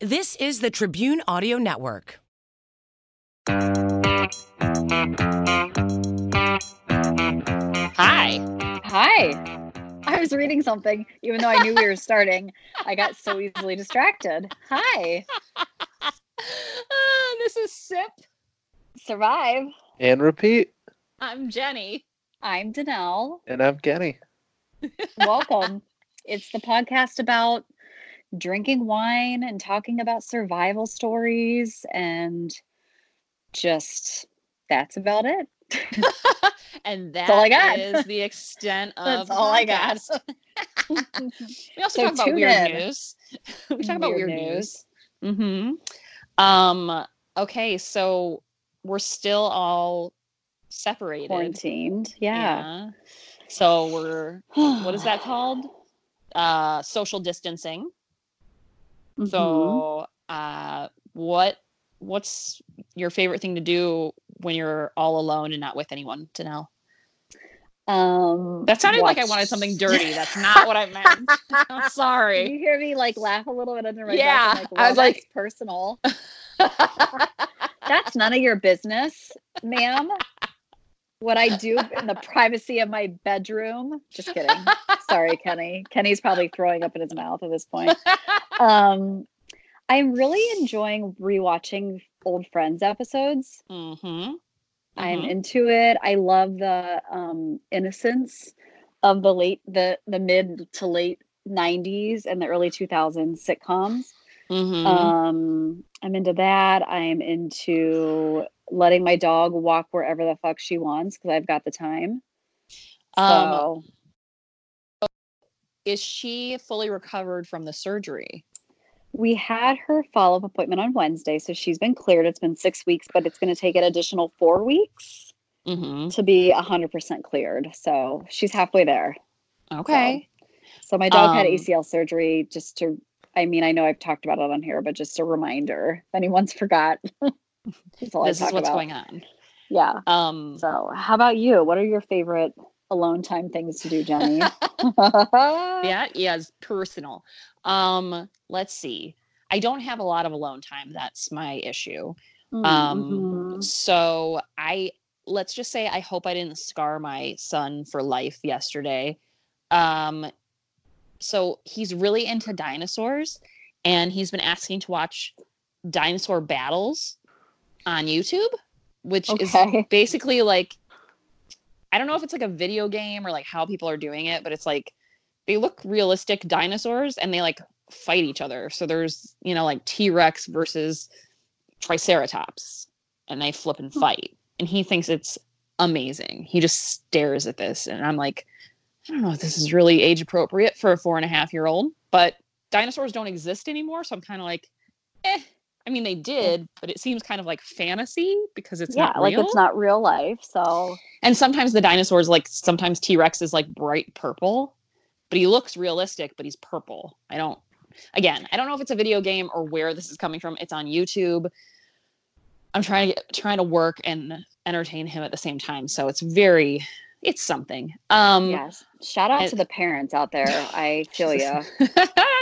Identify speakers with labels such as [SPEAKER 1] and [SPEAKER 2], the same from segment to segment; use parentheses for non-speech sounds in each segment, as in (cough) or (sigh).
[SPEAKER 1] This is the Tribune Audio Network.
[SPEAKER 2] Hi.
[SPEAKER 3] Hi. I was reading something, even though I knew we were starting. I got so easily distracted. Hi.
[SPEAKER 2] Ah, this is Sip.
[SPEAKER 3] Survive.
[SPEAKER 4] And repeat.
[SPEAKER 2] I'm Jenny.
[SPEAKER 3] I'm Danelle.
[SPEAKER 4] And I'm Kenny.
[SPEAKER 3] Welcome. it's the podcast about drinking wine and talking about survival stories and just that's about it. (laughs) (laughs)
[SPEAKER 2] and that's
[SPEAKER 3] all I got.
[SPEAKER 2] is the extent (laughs) of
[SPEAKER 3] That's all I got.
[SPEAKER 2] we also
[SPEAKER 3] So
[SPEAKER 2] talk about weird
[SPEAKER 3] in.
[SPEAKER 2] news. we talk about
[SPEAKER 3] Weird
[SPEAKER 2] weird
[SPEAKER 3] news.
[SPEAKER 2] news. Mm-hmm. Um. Okay, so we're still all separated.
[SPEAKER 3] Quarantined. Yeah.
[SPEAKER 2] So we're what is that (sighs) called? Uh, social distancing.
[SPEAKER 3] Mhm.
[SPEAKER 2] So, uh, what what's your favorite thing to do when you're all alone and not with anyone? To know
[SPEAKER 3] um
[SPEAKER 2] that sounded like I wanted something dirty. (laughs) That's not what I meant. (laughs) I'm sorry.
[SPEAKER 3] you hear me like laugh a little bit under my
[SPEAKER 2] Yeah,
[SPEAKER 3] breath? I'm
[SPEAKER 2] I was like-
[SPEAKER 3] personal. (laughs) That's none of your business, ma'am. What I do in the (laughs) privacy of my bedroom. Just kidding. Sorry, Kenny. Kenny's probably throwing up in his mouth at this point. Um, I'm really enjoying rewatching old Friends episodes.
[SPEAKER 2] mm-hmm.
[SPEAKER 3] I'm into it. I love the um, innocence of the late, the the mid to late '90s and the early 2000s sitcoms.
[SPEAKER 2] Mm-hmm.
[SPEAKER 3] Um, I'm into that. I'm into letting my dog walk wherever the fuck she wants because I've got the time.
[SPEAKER 2] um, is she fully recovered from the surgery?
[SPEAKER 3] we had her follow up appointment on Wednesday, so she's been cleared. It's been six weeks, but it's going to take an additional four weeks
[SPEAKER 2] Mm-hmm.
[SPEAKER 3] to be 100% cleared. So she's halfway there.
[SPEAKER 2] Okay.
[SPEAKER 3] So my dog had
[SPEAKER 2] Um,
[SPEAKER 3] ACL surgery just to. I mean, I know I've talked about it on here, but just a reminder if anyone's (laughs) forgot.
[SPEAKER 2] This is what's
[SPEAKER 3] about.
[SPEAKER 2] going on.
[SPEAKER 3] Yeah.
[SPEAKER 2] Um,
[SPEAKER 3] So, how about you? What are your favorite alone time things to do, Jenny? (laughs)
[SPEAKER 2] yeah yes (laughs) personal um let's see i don't have a lot of alone time that's my issue um
[SPEAKER 3] mhm.
[SPEAKER 2] so i let's just say i hope i didn't scar my son for life yesterday um so he's really into dinosaurs and he's been asking to watch dinosaur battles on youtube which is (laughs) basically like I don't know if it's like a video game or like how people are doing it, but it's like they look realistic dinosaurs and they like fight each other. So there's, you know, like T-Rex versus Triceratops and they flip and
[SPEAKER 3] Hmm.
[SPEAKER 2] fight. And he thinks it's amazing. He just stares at this and I'm like, I don't know if this is really age appropriate for a four and a half year old, but dinosaurs don't exist anymore. So I'm kind of like, eh. I mean, they did, but it seems kind of like fantasy because it's
[SPEAKER 3] yeah,
[SPEAKER 2] not
[SPEAKER 3] like it's not real life. So,
[SPEAKER 2] And sometimes the dinosaurs, like sometimes T Rex is like bright purple, but he looks realistic, but he's purple. I don't, again, I don't know if it's a video game or where this is coming from. It's on YouTube. I'm trying to get, trying to work and entertain him at the same time. So it's very, it's something. Um,
[SPEAKER 3] yes. Shout out
[SPEAKER 2] and-
[SPEAKER 3] to the parents out there. I feel you. (laughs) (laughs)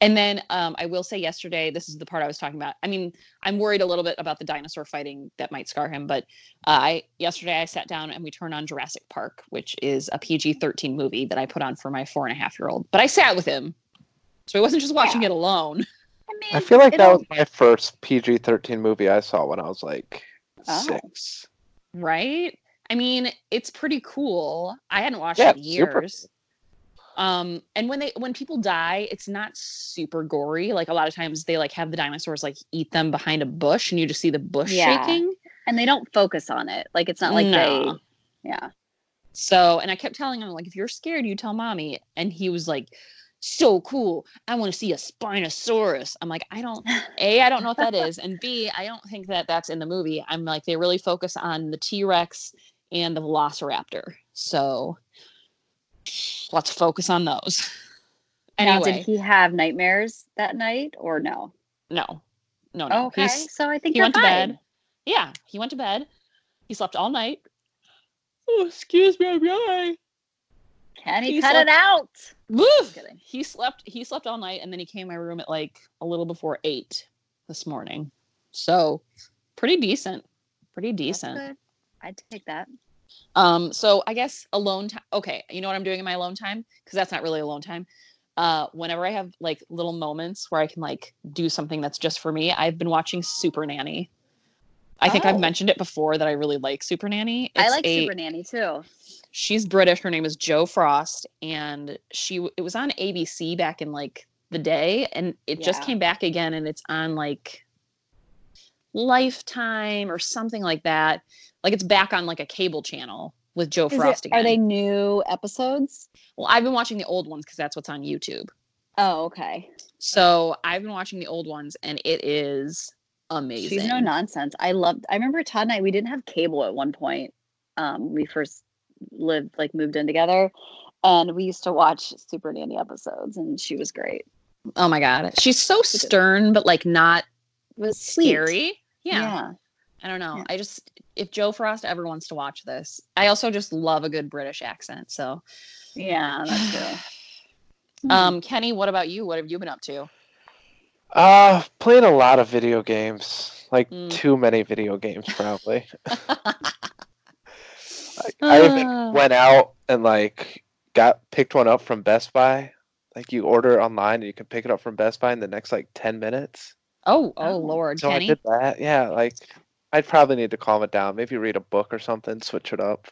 [SPEAKER 2] and then um, I will say yesterday, this is the part I was talking about. I mean, I'm worried a little bit about the dinosaur fighting that might scar him, but uh, I yesterday I sat down and we turned on Jurassic Park, which is a PG-13 movie that I put on for my four and a half year old. But I sat with him, so he wasn't just watching
[SPEAKER 3] Yeah.
[SPEAKER 2] it alone.
[SPEAKER 3] I mean,
[SPEAKER 4] I feel like that was my first PG 13 movie I saw when I was like
[SPEAKER 3] Oh.
[SPEAKER 4] six.
[SPEAKER 2] right? I mean, it's pretty cool. I hadn't watched
[SPEAKER 4] Yeah,
[SPEAKER 2] it in
[SPEAKER 4] super
[SPEAKER 2] years. Um, and when they when people die, it's not super gory. Like a lot of times they like have the dinosaurs like eat them behind a bush and you just see the bush
[SPEAKER 3] Yeah.
[SPEAKER 2] shaking.
[SPEAKER 3] and they don't focus on it. Like it's not like
[SPEAKER 2] No.
[SPEAKER 3] they, yeah.
[SPEAKER 2] So, and I kept telling him, like, if you're scared, you tell mommy. And he was like, so cool. I want to see a Spinosaurus. I'm like, I don't, A, I don't know what that is. And B, I don't think that that's in the movie. I'm like, they really focus on the T Rex and the Velociraptor. So let's focus on those. (laughs)
[SPEAKER 3] Now, did he have nightmares that night or no?
[SPEAKER 2] no, no, no.
[SPEAKER 3] okay,
[SPEAKER 2] He's-
[SPEAKER 3] so I think
[SPEAKER 2] he went to
[SPEAKER 3] fine.
[SPEAKER 2] bed. Yeah, he went to bed. He slept all night. Oh, excuse me, I'm yawning.
[SPEAKER 3] Kenny,
[SPEAKER 2] He
[SPEAKER 3] cut
[SPEAKER 2] slept-
[SPEAKER 3] it out.
[SPEAKER 2] Woo! He slept. He slept all night, and then he came my room at like a little before eight this morning. So, pretty decent. Pretty decent.
[SPEAKER 3] I'd take that.
[SPEAKER 2] Um, so I guess alone time. Okay, you know what I'm doing in my alone time because that's not really alone time. Uh, whenever I have like little moments where I can like do something that's just for me, I've been watching Super Nanny. I think I've
[SPEAKER 3] Oh.
[SPEAKER 2] mentioned it before that I really like Super Nanny.
[SPEAKER 3] I like
[SPEAKER 2] a-
[SPEAKER 3] Super Nanny too.
[SPEAKER 2] she's British. Her name is Jo Frost, and she it was on ABC back in like the day, and it just came back again, and it's on like Lifetime or something like that. Like it's back on like a cable channel with Jo
[SPEAKER 3] Is it-
[SPEAKER 2] Frost again.
[SPEAKER 3] are they new episodes?
[SPEAKER 2] Well, I've been watching the old ones because that's what's on YouTube.
[SPEAKER 3] Oh, okay.
[SPEAKER 2] So I've been watching the old ones, and it is amazing.
[SPEAKER 3] She's no nonsense. I loved. I remember Todd and I. We didn't have cable at one point. Um, we first lived like moved in together, and we used to watch Super Nanny episodes, and she was great.
[SPEAKER 2] Oh my god, she's so stern, but like not
[SPEAKER 3] It was
[SPEAKER 2] scary. Yeah.
[SPEAKER 3] yeah.
[SPEAKER 2] I don't know.
[SPEAKER 3] Yeah.
[SPEAKER 2] I just if Jo Frost ever wants to watch this, I also just love a good British accent. So,
[SPEAKER 3] Yeah, that's true. (sighs) Hmm.
[SPEAKER 2] um, Kenny, what about you? What have you been up to?
[SPEAKER 4] Uh, playing a lot of video games. Like
[SPEAKER 2] Mm.
[SPEAKER 4] too many video games, probably. (laughs) Like, I even (sighs) went out and like got picked one up from Best Buy. Like you order online and you can pick it up from Best Buy in the next like ten minutes.
[SPEAKER 2] Oh, oh,
[SPEAKER 3] Oh.
[SPEAKER 2] Lord,
[SPEAKER 4] So
[SPEAKER 2] Kenny.
[SPEAKER 4] I did that. Yeah, like I'd probably need to calm it down. Maybe read a book or something, switch it up.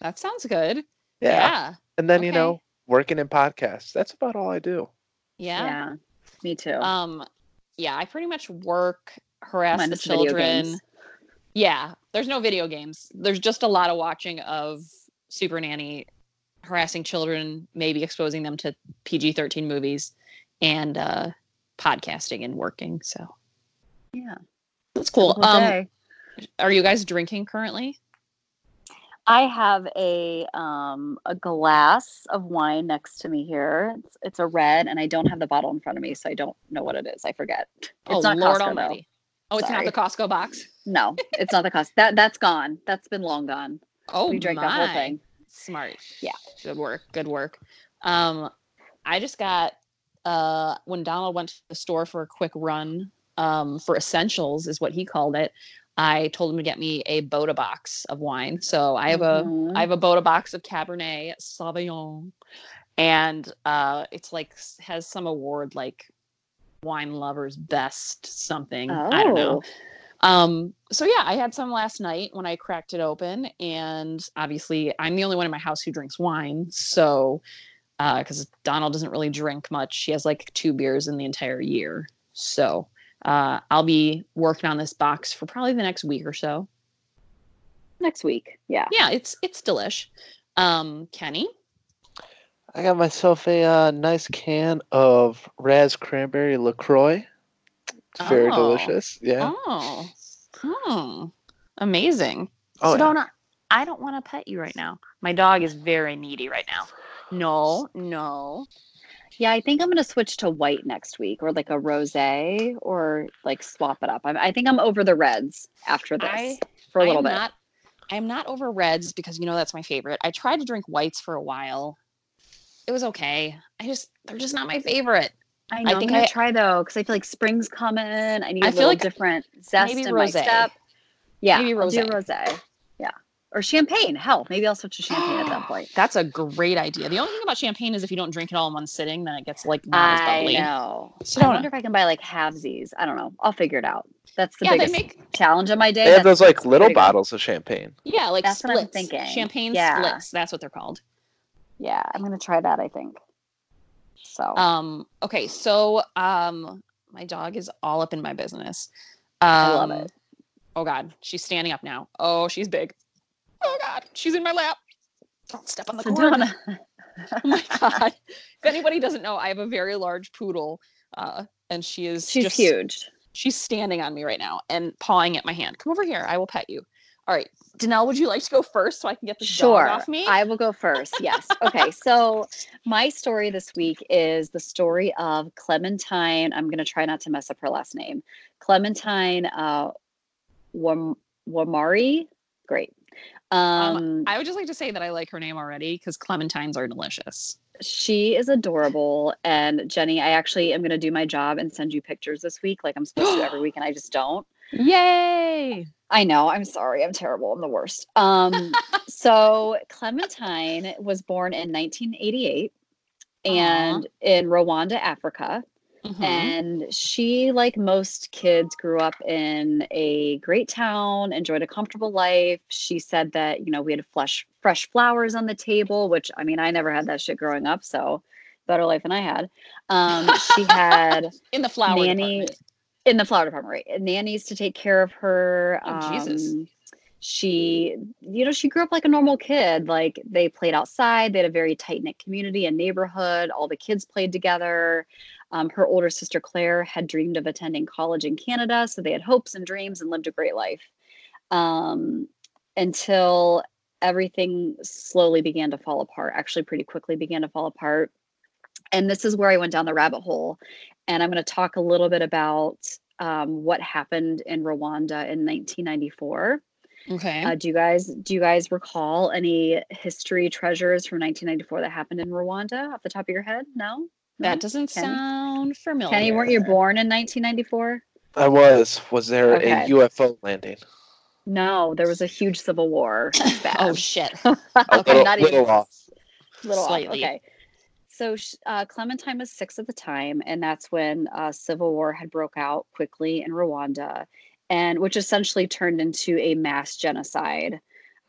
[SPEAKER 2] That sounds good.
[SPEAKER 4] Yeah.
[SPEAKER 2] Yeah.
[SPEAKER 4] And then, you know, working in podcasts. That's about all I do.
[SPEAKER 2] Yeah.
[SPEAKER 3] yeah. Me too.
[SPEAKER 2] Um, yeah, I pretty much work, harass
[SPEAKER 3] Minus
[SPEAKER 2] the children. Yeah, there's no video games. There's just a lot of watching of Super Nanny harassing children, maybe exposing them to PG-13 movies and uh podcasting and working. So,
[SPEAKER 3] yeah.
[SPEAKER 2] that's cool. Um
[SPEAKER 3] day.
[SPEAKER 2] Are you guys drinking currently?
[SPEAKER 3] I have a um a glass of wine next to me here. It's, it's a red, and I don't have the bottle in front of me, so I don't know what it is. I forget. It's
[SPEAKER 2] oh,
[SPEAKER 3] not
[SPEAKER 2] Lord
[SPEAKER 3] Costco,
[SPEAKER 2] Almighty. Oh, it's
[SPEAKER 3] Sorry.
[SPEAKER 2] not the Costco box.
[SPEAKER 3] No, it's not the cost. That that's gone. That's been long gone.
[SPEAKER 2] Oh,
[SPEAKER 3] we drank
[SPEAKER 2] my.
[SPEAKER 3] that whole thing.
[SPEAKER 2] Smart.
[SPEAKER 3] Yeah.
[SPEAKER 2] Good work. Good work. Um, I just got uh when Donald went to the store for a quick run um for essentials is what he called it. I told him to get me a Bota Box of wine. So I have a
[SPEAKER 3] Mhm.
[SPEAKER 2] I have a Bota Box of Cabernet Sauvignon, and uh, it's like has some award like wine lovers best something. I don't know.
[SPEAKER 3] Oh.
[SPEAKER 2] Um, so yeah, I had some last night when I cracked it open, and obviously I'm the only one in my house who drinks wine. So, because Donald doesn't really drink much, he has like two beers in the entire year. So, uh, I'll be working on this box for probably the next week or so.
[SPEAKER 3] Next week. Yeah.
[SPEAKER 2] Yeah, it's it's delish. Um, Kenny,
[SPEAKER 4] I got myself a uh, nice can of Raz Cranberry LaCroix. It's very
[SPEAKER 2] Oh.
[SPEAKER 4] delicious. Yeah.
[SPEAKER 2] oh, hmm, amazing.
[SPEAKER 4] Oh, yeah.
[SPEAKER 2] Sedona, I don't want to pet you right now. My dog is very needy right now. No, no.
[SPEAKER 3] Yeah, I think I'm gonna switch to white next week, or like a rosé, or like swap it up. I'm, I think I'm over the reds after this
[SPEAKER 2] I-
[SPEAKER 3] for a
[SPEAKER 2] I
[SPEAKER 3] little bit.
[SPEAKER 2] Not, I am not over reds because you know that's my favorite. I tried to drink whites for a while. It was okay. I just they're just not my favorite.
[SPEAKER 3] I know. I
[SPEAKER 2] think
[SPEAKER 3] I'm gonna
[SPEAKER 2] I-
[SPEAKER 3] try though, because I feel like spring's coming. I need a
[SPEAKER 2] I feel
[SPEAKER 3] little
[SPEAKER 2] like
[SPEAKER 3] different zest
[SPEAKER 2] maybe
[SPEAKER 3] in my step. Yeah,
[SPEAKER 2] Maybe
[SPEAKER 3] I'll do
[SPEAKER 2] rosé.
[SPEAKER 3] rosé. Yeah, or champagne. Hell, maybe I'll switch to champagne at that (gasps) point.
[SPEAKER 2] That's a great idea. The only thing about champagne is if you don't drink it all in one sitting, then it gets like not as
[SPEAKER 3] I
[SPEAKER 2] bubbly.
[SPEAKER 3] know. I
[SPEAKER 2] Sedona.
[SPEAKER 3] wonder if I can buy like halvesies. I don't know. I'll figure it out. That's the
[SPEAKER 2] Yeah, they
[SPEAKER 3] biggest
[SPEAKER 2] make
[SPEAKER 3] challenge of my day.
[SPEAKER 4] They have
[SPEAKER 3] That's
[SPEAKER 4] those like little
[SPEAKER 3] pretty
[SPEAKER 4] bottles of champagne.
[SPEAKER 2] yeah, like
[SPEAKER 3] That's what I'm thinking.
[SPEAKER 2] Champagne
[SPEAKER 3] Yeah.
[SPEAKER 2] splits. That's what they're called.
[SPEAKER 3] Yeah, I'm gonna try that. I think. So
[SPEAKER 2] Um, okay, so um my dog is all up in my business. Um,
[SPEAKER 3] I love it.
[SPEAKER 2] Oh god, she's standing up now. Oh, she's big. Oh god, she's in my lap. Don't step on the cord. Oh my (laughs) god. if anybody doesn't know, I have a very large poodle. Uh, and she is
[SPEAKER 3] She's
[SPEAKER 2] just
[SPEAKER 3] huge.
[SPEAKER 2] she's standing on me right now and pawing at my hand. Come over here, I will pet you. All right. Danelle, would you like to go first so I can get this
[SPEAKER 3] Sure.
[SPEAKER 2] dog off me?
[SPEAKER 3] I will go first. Yes. Okay. So my story this week is the story of Clementine. I'm going to try not to mess up her last name. Clementine uh, Wam- Wamari. Great. Um,
[SPEAKER 2] Um, I would just like to say that I like her name already because clementines are delicious.
[SPEAKER 3] she is adorable. And Jenny, I actually am going to do my job and send you pictures this week, like I'm supposed to every (gasps) week, and I just don't.
[SPEAKER 2] Yay!
[SPEAKER 3] I know. I'm sorry. I'm terrible. I'm the worst. Um, (laughs) so Clementine was born in 1988 and in Rwanda, Africa.
[SPEAKER 2] Mhm.
[SPEAKER 3] And she, like most kids, grew up in a great town, enjoyed a comfortable life. She said that, you know, we had fresh, fresh flowers on the table, which I mean, I never had that shit growing up. So better life than I had. Um, she had (laughs)
[SPEAKER 2] in the flower
[SPEAKER 3] nanny
[SPEAKER 2] department.
[SPEAKER 3] in the flower department, right? Nannies to take care of her.
[SPEAKER 2] Oh, Jesus.
[SPEAKER 3] Um, She, you know, she grew up like a normal kid. Like they played outside. They had a very tight knit community and neighborhood. All the kids played together. Um, her older sister Claire had dreamed of attending college in Canada, so they had hopes and dreams and lived a great life. Um, until everything slowly began to fall apart. Actually, pretty quickly began to fall apart. And this is where I went down the rabbit hole and I'm going to talk a little bit about um, what happened in Rwanda in 1994.
[SPEAKER 2] Okay.
[SPEAKER 3] Uh, do you guys do you guys recall any history treasures from 1994 that happened in Rwanda off the top of your head? No, No?
[SPEAKER 2] That doesn't
[SPEAKER 3] Kenny?
[SPEAKER 2] sound familiar.
[SPEAKER 3] Kenny, weren't you born in 1994?
[SPEAKER 4] I was. Was there
[SPEAKER 3] Okay.
[SPEAKER 4] a UFO landing?
[SPEAKER 3] No, there was a huge civil war. (laughs)
[SPEAKER 2] Oh shit. (laughs)
[SPEAKER 3] okay,
[SPEAKER 4] little-
[SPEAKER 3] not even
[SPEAKER 4] little off.
[SPEAKER 3] little off. Okay. So uh, Clementine was six at the time, and that's when uh, civil war had broke out quickly in Rwanda, and which essentially turned into a mass genocide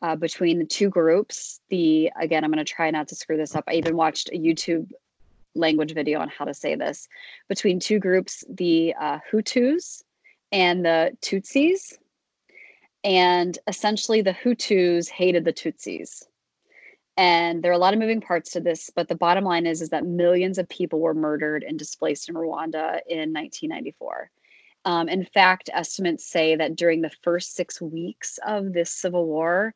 [SPEAKER 3] uh, between the two groups. The again, I'm going to try not to screw this up. I even watched a YouTube language video on how to say this between two groups: the uh, Hutus and the Tutsis. And essentially, the Hutus hated the Tutsis. And there are a lot of moving parts to this but the bottom line is is that millions of people were murdered and displaced in rwanda in 1994 um, in fact estimates say that during the first six weeks of this civil war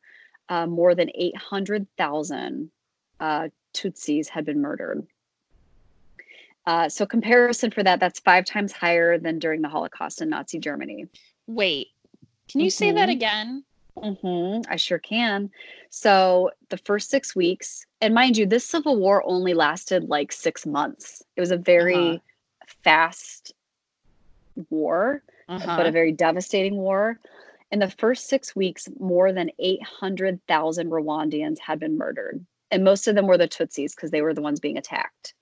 [SPEAKER 3] uh, more than 800000 uh, tutsis had been murdered uh, so comparison for that that's five times higher than during the holocaust in nazi germany
[SPEAKER 2] Wait. Can you say that
[SPEAKER 3] Mhm.
[SPEAKER 2] again?
[SPEAKER 3] hmm I sure can. So the first six weeks, and mind you, this civil war only lasted like six months. It was a very
[SPEAKER 2] Uh-huh.
[SPEAKER 3] fast war,
[SPEAKER 2] Uh-huh.
[SPEAKER 3] but a very devastating war. In the first six weeks, more than 800,000 Rwandans had been murdered. And most of them were the Tutsis because they were the ones being attacked.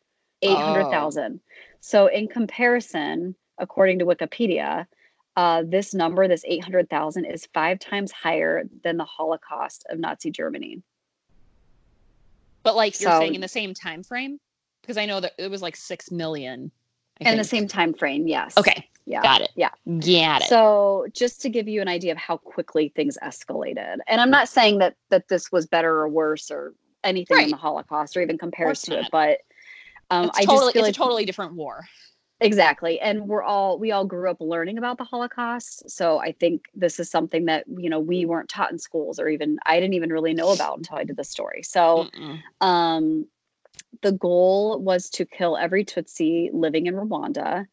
[SPEAKER 3] 800,000. So, in comparison, according to Wikipedia, uh, this number, this 800,000, is five times higher than the Holocaust of Nazi Germany.
[SPEAKER 2] but like you're
[SPEAKER 3] so-
[SPEAKER 2] saying in the same time frame? Because I know that it was like six million. I
[SPEAKER 3] In the same time frame, yes.
[SPEAKER 2] Okay.
[SPEAKER 3] Yeah.
[SPEAKER 2] Got it.
[SPEAKER 3] Yeah.
[SPEAKER 2] Got it.
[SPEAKER 3] So just to give you an idea of how quickly things escalated, and I'm not saying that that this was better or worse or anything in the Holocaust or even compares to it, but um,
[SPEAKER 2] it's
[SPEAKER 3] I
[SPEAKER 2] totally,
[SPEAKER 3] just
[SPEAKER 2] it's
[SPEAKER 3] like
[SPEAKER 2] a totally different war.
[SPEAKER 3] exactly, and we're all we all grew up learning about the Holocaust, so I think this is something that you know we weren't taught in schools or even I didn't even really know about until I did the story. So
[SPEAKER 2] Mm-mm.
[SPEAKER 3] um, the goal was to kill every Tutsi living in Rwanda.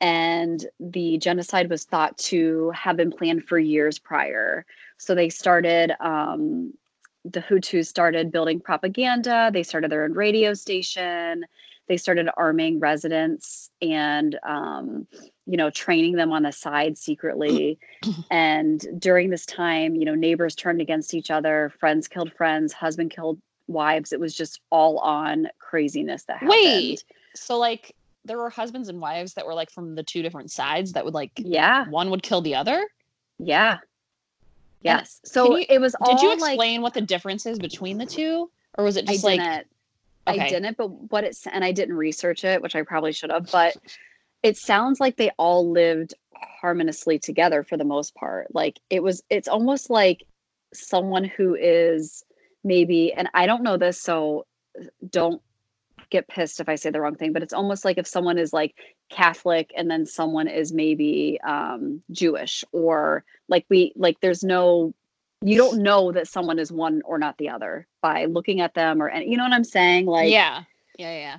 [SPEAKER 3] And the genocide was thought to have been planned for years prior. So they started, um, the Hutus started building propaganda, they started their own radio station, they started arming residents and, um, you know, training them on the side secretly. (clears throat) and during this time, you know, neighbors turned against each other, friends killed friends, husband killed wives. It was just all on craziness that happened.
[SPEAKER 2] Wait. So like there were husbands and wives that were like from the two different sides that would like
[SPEAKER 3] Yeah.
[SPEAKER 2] one would kill the other.
[SPEAKER 3] Yeah. Yes. So
[SPEAKER 2] you-
[SPEAKER 3] it was all
[SPEAKER 2] Did you
[SPEAKER 3] like
[SPEAKER 2] explain what the difference is between the two, or was it
[SPEAKER 3] I
[SPEAKER 2] just like
[SPEAKER 3] didn't. I didn't, but what it's and I didn't research it, which I probably should have, but it sounds like they all lived harmoniously together for the most part. Like it was it's almost like someone who is maybe and I don't know this, so don't get pissed if I say the wrong thing, but it's almost like if someone is like Catholic and then someone is maybe um Jewish or like we like there's no you don't know that someone is one or not the other by looking at them or and you know what I'm saying like
[SPEAKER 2] yeah, yeah,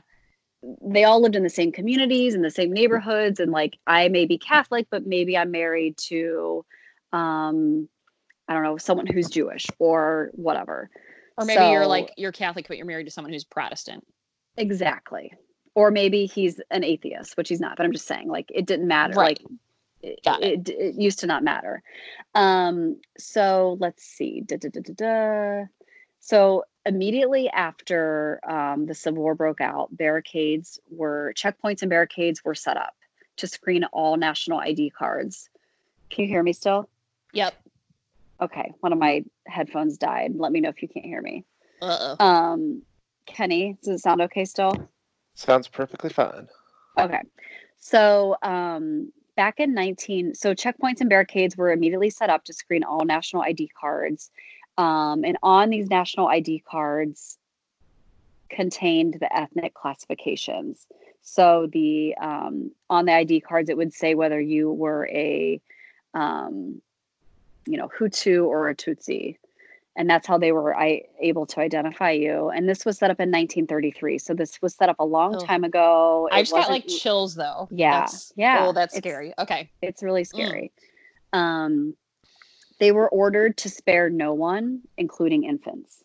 [SPEAKER 2] yeah.
[SPEAKER 3] they all lived in the same communities and the same neighborhoods and like I may be Catholic but maybe I'm married to um I don't know, someone who's Jewish or whatever.
[SPEAKER 2] Or maybe you're like you're Catholic, but you're married to someone who's Protestant.
[SPEAKER 3] Exactly. Or maybe he's an atheist, which he's not, but I'm just saying, like, it didn't matter.
[SPEAKER 2] Right.
[SPEAKER 3] Like, it, it, it used to not matter. Um, so let's see. Da, da, da, da, da. So immediately after um, the Civil War broke out, barricades were, checkpoints and barricades were set up to screen all national ID cards. Can you hear me still?
[SPEAKER 2] Yep.
[SPEAKER 3] Okay. One of my headphones died. Let me know if you can't hear me.
[SPEAKER 2] Uh oh.
[SPEAKER 3] Um, Kenny, does it sound okay still?
[SPEAKER 4] Sounds perfectly fine.
[SPEAKER 3] Okay. So um, back in 19, so checkpoints and barricades were immediately set up to screen all national ID cards. Um, and on these national ID cards contained the ethnic classifications. So the um, on the ID cards, it would say whether you were a, um, you know, Hutu or a Tutsi. And that's how they were I, able to identify you. And this was set up in 1933. So this was set up a long
[SPEAKER 2] Oh.
[SPEAKER 3] time ago.
[SPEAKER 2] I just got like chills though.
[SPEAKER 3] Yeah,
[SPEAKER 2] That's,
[SPEAKER 3] yeah,
[SPEAKER 2] Oh, that's scary. Okay.
[SPEAKER 3] it's really scary. Um, they were ordered to spare no one, including infants.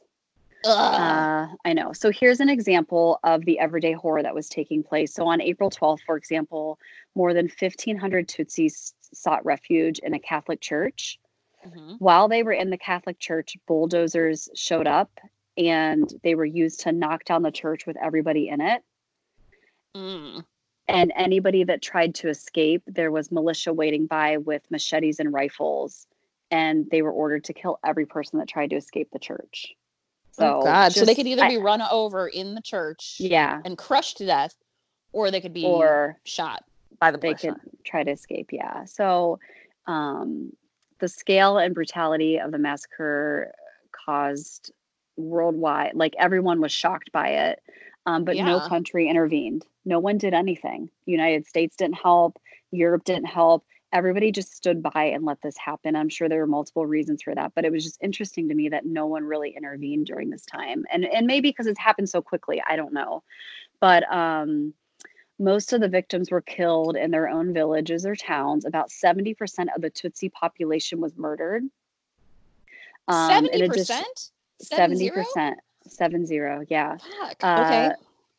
[SPEAKER 3] Uh, I know. So here's an example of the everyday horror that was taking place. So on April 12th, for example, more than 1,500 Tutsis sought refuge in a Catholic church.
[SPEAKER 2] Mhm.
[SPEAKER 3] While they were in the Catholic church, bulldozers showed up and they were used to knock down the church with everybody in it.
[SPEAKER 2] Mm.
[SPEAKER 3] and anybody that tried to escape there was militia waiting by with machetes and rifles and they were ordered to kill every person that tried to escape the church so
[SPEAKER 2] oh God. so they could either
[SPEAKER 3] I-
[SPEAKER 2] be run over in the church
[SPEAKER 3] yeah
[SPEAKER 2] and crushed to death, or they could be
[SPEAKER 3] or
[SPEAKER 2] shot by the
[SPEAKER 3] they could try to escape yeah so um the scale and brutality of the massacre caused worldwide like everyone was shocked by it um, but no country intervened. No one did anything. United states didn't help. Europe didn't help. Everybody just stood by and let this happen. I'm sure there were multiple reasons for that but it was just interesting to me that no one really intervened during this time. And and maybe because it's happened so quickly i don't know. But um most of the victims were killed in their own villages or towns. About 70% of the Tutsi population was murdered. Um, in
[SPEAKER 2] Seventy
[SPEAKER 3] addition-
[SPEAKER 2] percent.
[SPEAKER 3] 70%. Seven zero, yeah.
[SPEAKER 2] Fuck.
[SPEAKER 3] Uh,
[SPEAKER 2] okay.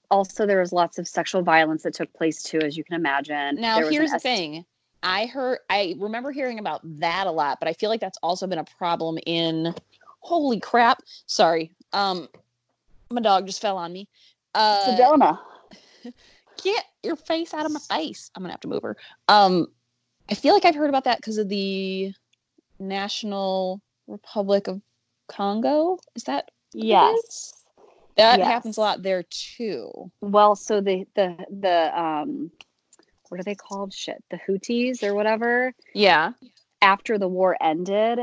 [SPEAKER 3] Also, there was lots of sexual violence that took place too, as you can imagine.
[SPEAKER 2] Now
[SPEAKER 3] There was an
[SPEAKER 2] here's the
[SPEAKER 3] est-
[SPEAKER 2] thing. I heard I remember hearing about that a lot, but I feel like that's also been a problem in holy crap. Sorry. Um my dog just fell on me. Uh
[SPEAKER 3] Sedona. (laughs)
[SPEAKER 2] get your face out of my face. I'm gonna have to move her. Um I feel like I've heard about that because of the National Republic of Congo. Is that
[SPEAKER 3] Yes.
[SPEAKER 2] is? That happens a lot there too.
[SPEAKER 3] Well, so the the the um, what are they called? Shit, the Houthis or whatever.
[SPEAKER 2] Yeah.
[SPEAKER 3] after the war ended,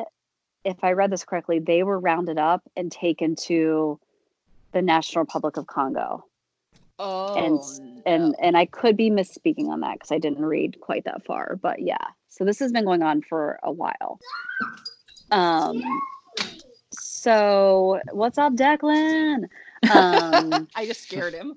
[SPEAKER 3] if I read this correctly, they were rounded up and taken to the National Republic of Congo.
[SPEAKER 2] Oh
[SPEAKER 3] And and and I could be misspeaking on that because I didn't read quite that far. But yeah. So this has been going on for a while. Um so what's up, Declan? Um (laughs)
[SPEAKER 2] I just scared him.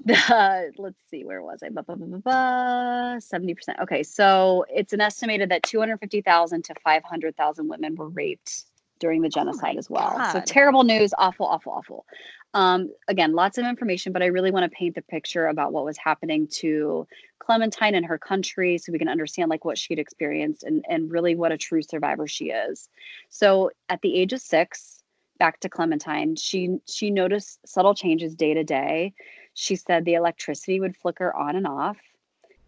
[SPEAKER 2] (laughs)
[SPEAKER 3] the let's see where was i ba, 70% okay so it's an estimated that 250000 to 500000 women were raped during the genocide as well so terrible news awful awful awful um, again lots of information but i really want to paint the picture about what was happening to clementine and her country so we can understand like what she'd experienced and, and really what a true survivor she is. So at the age of six back to clementine she she noticed subtle changes day to day. She said the electricity would flicker on and off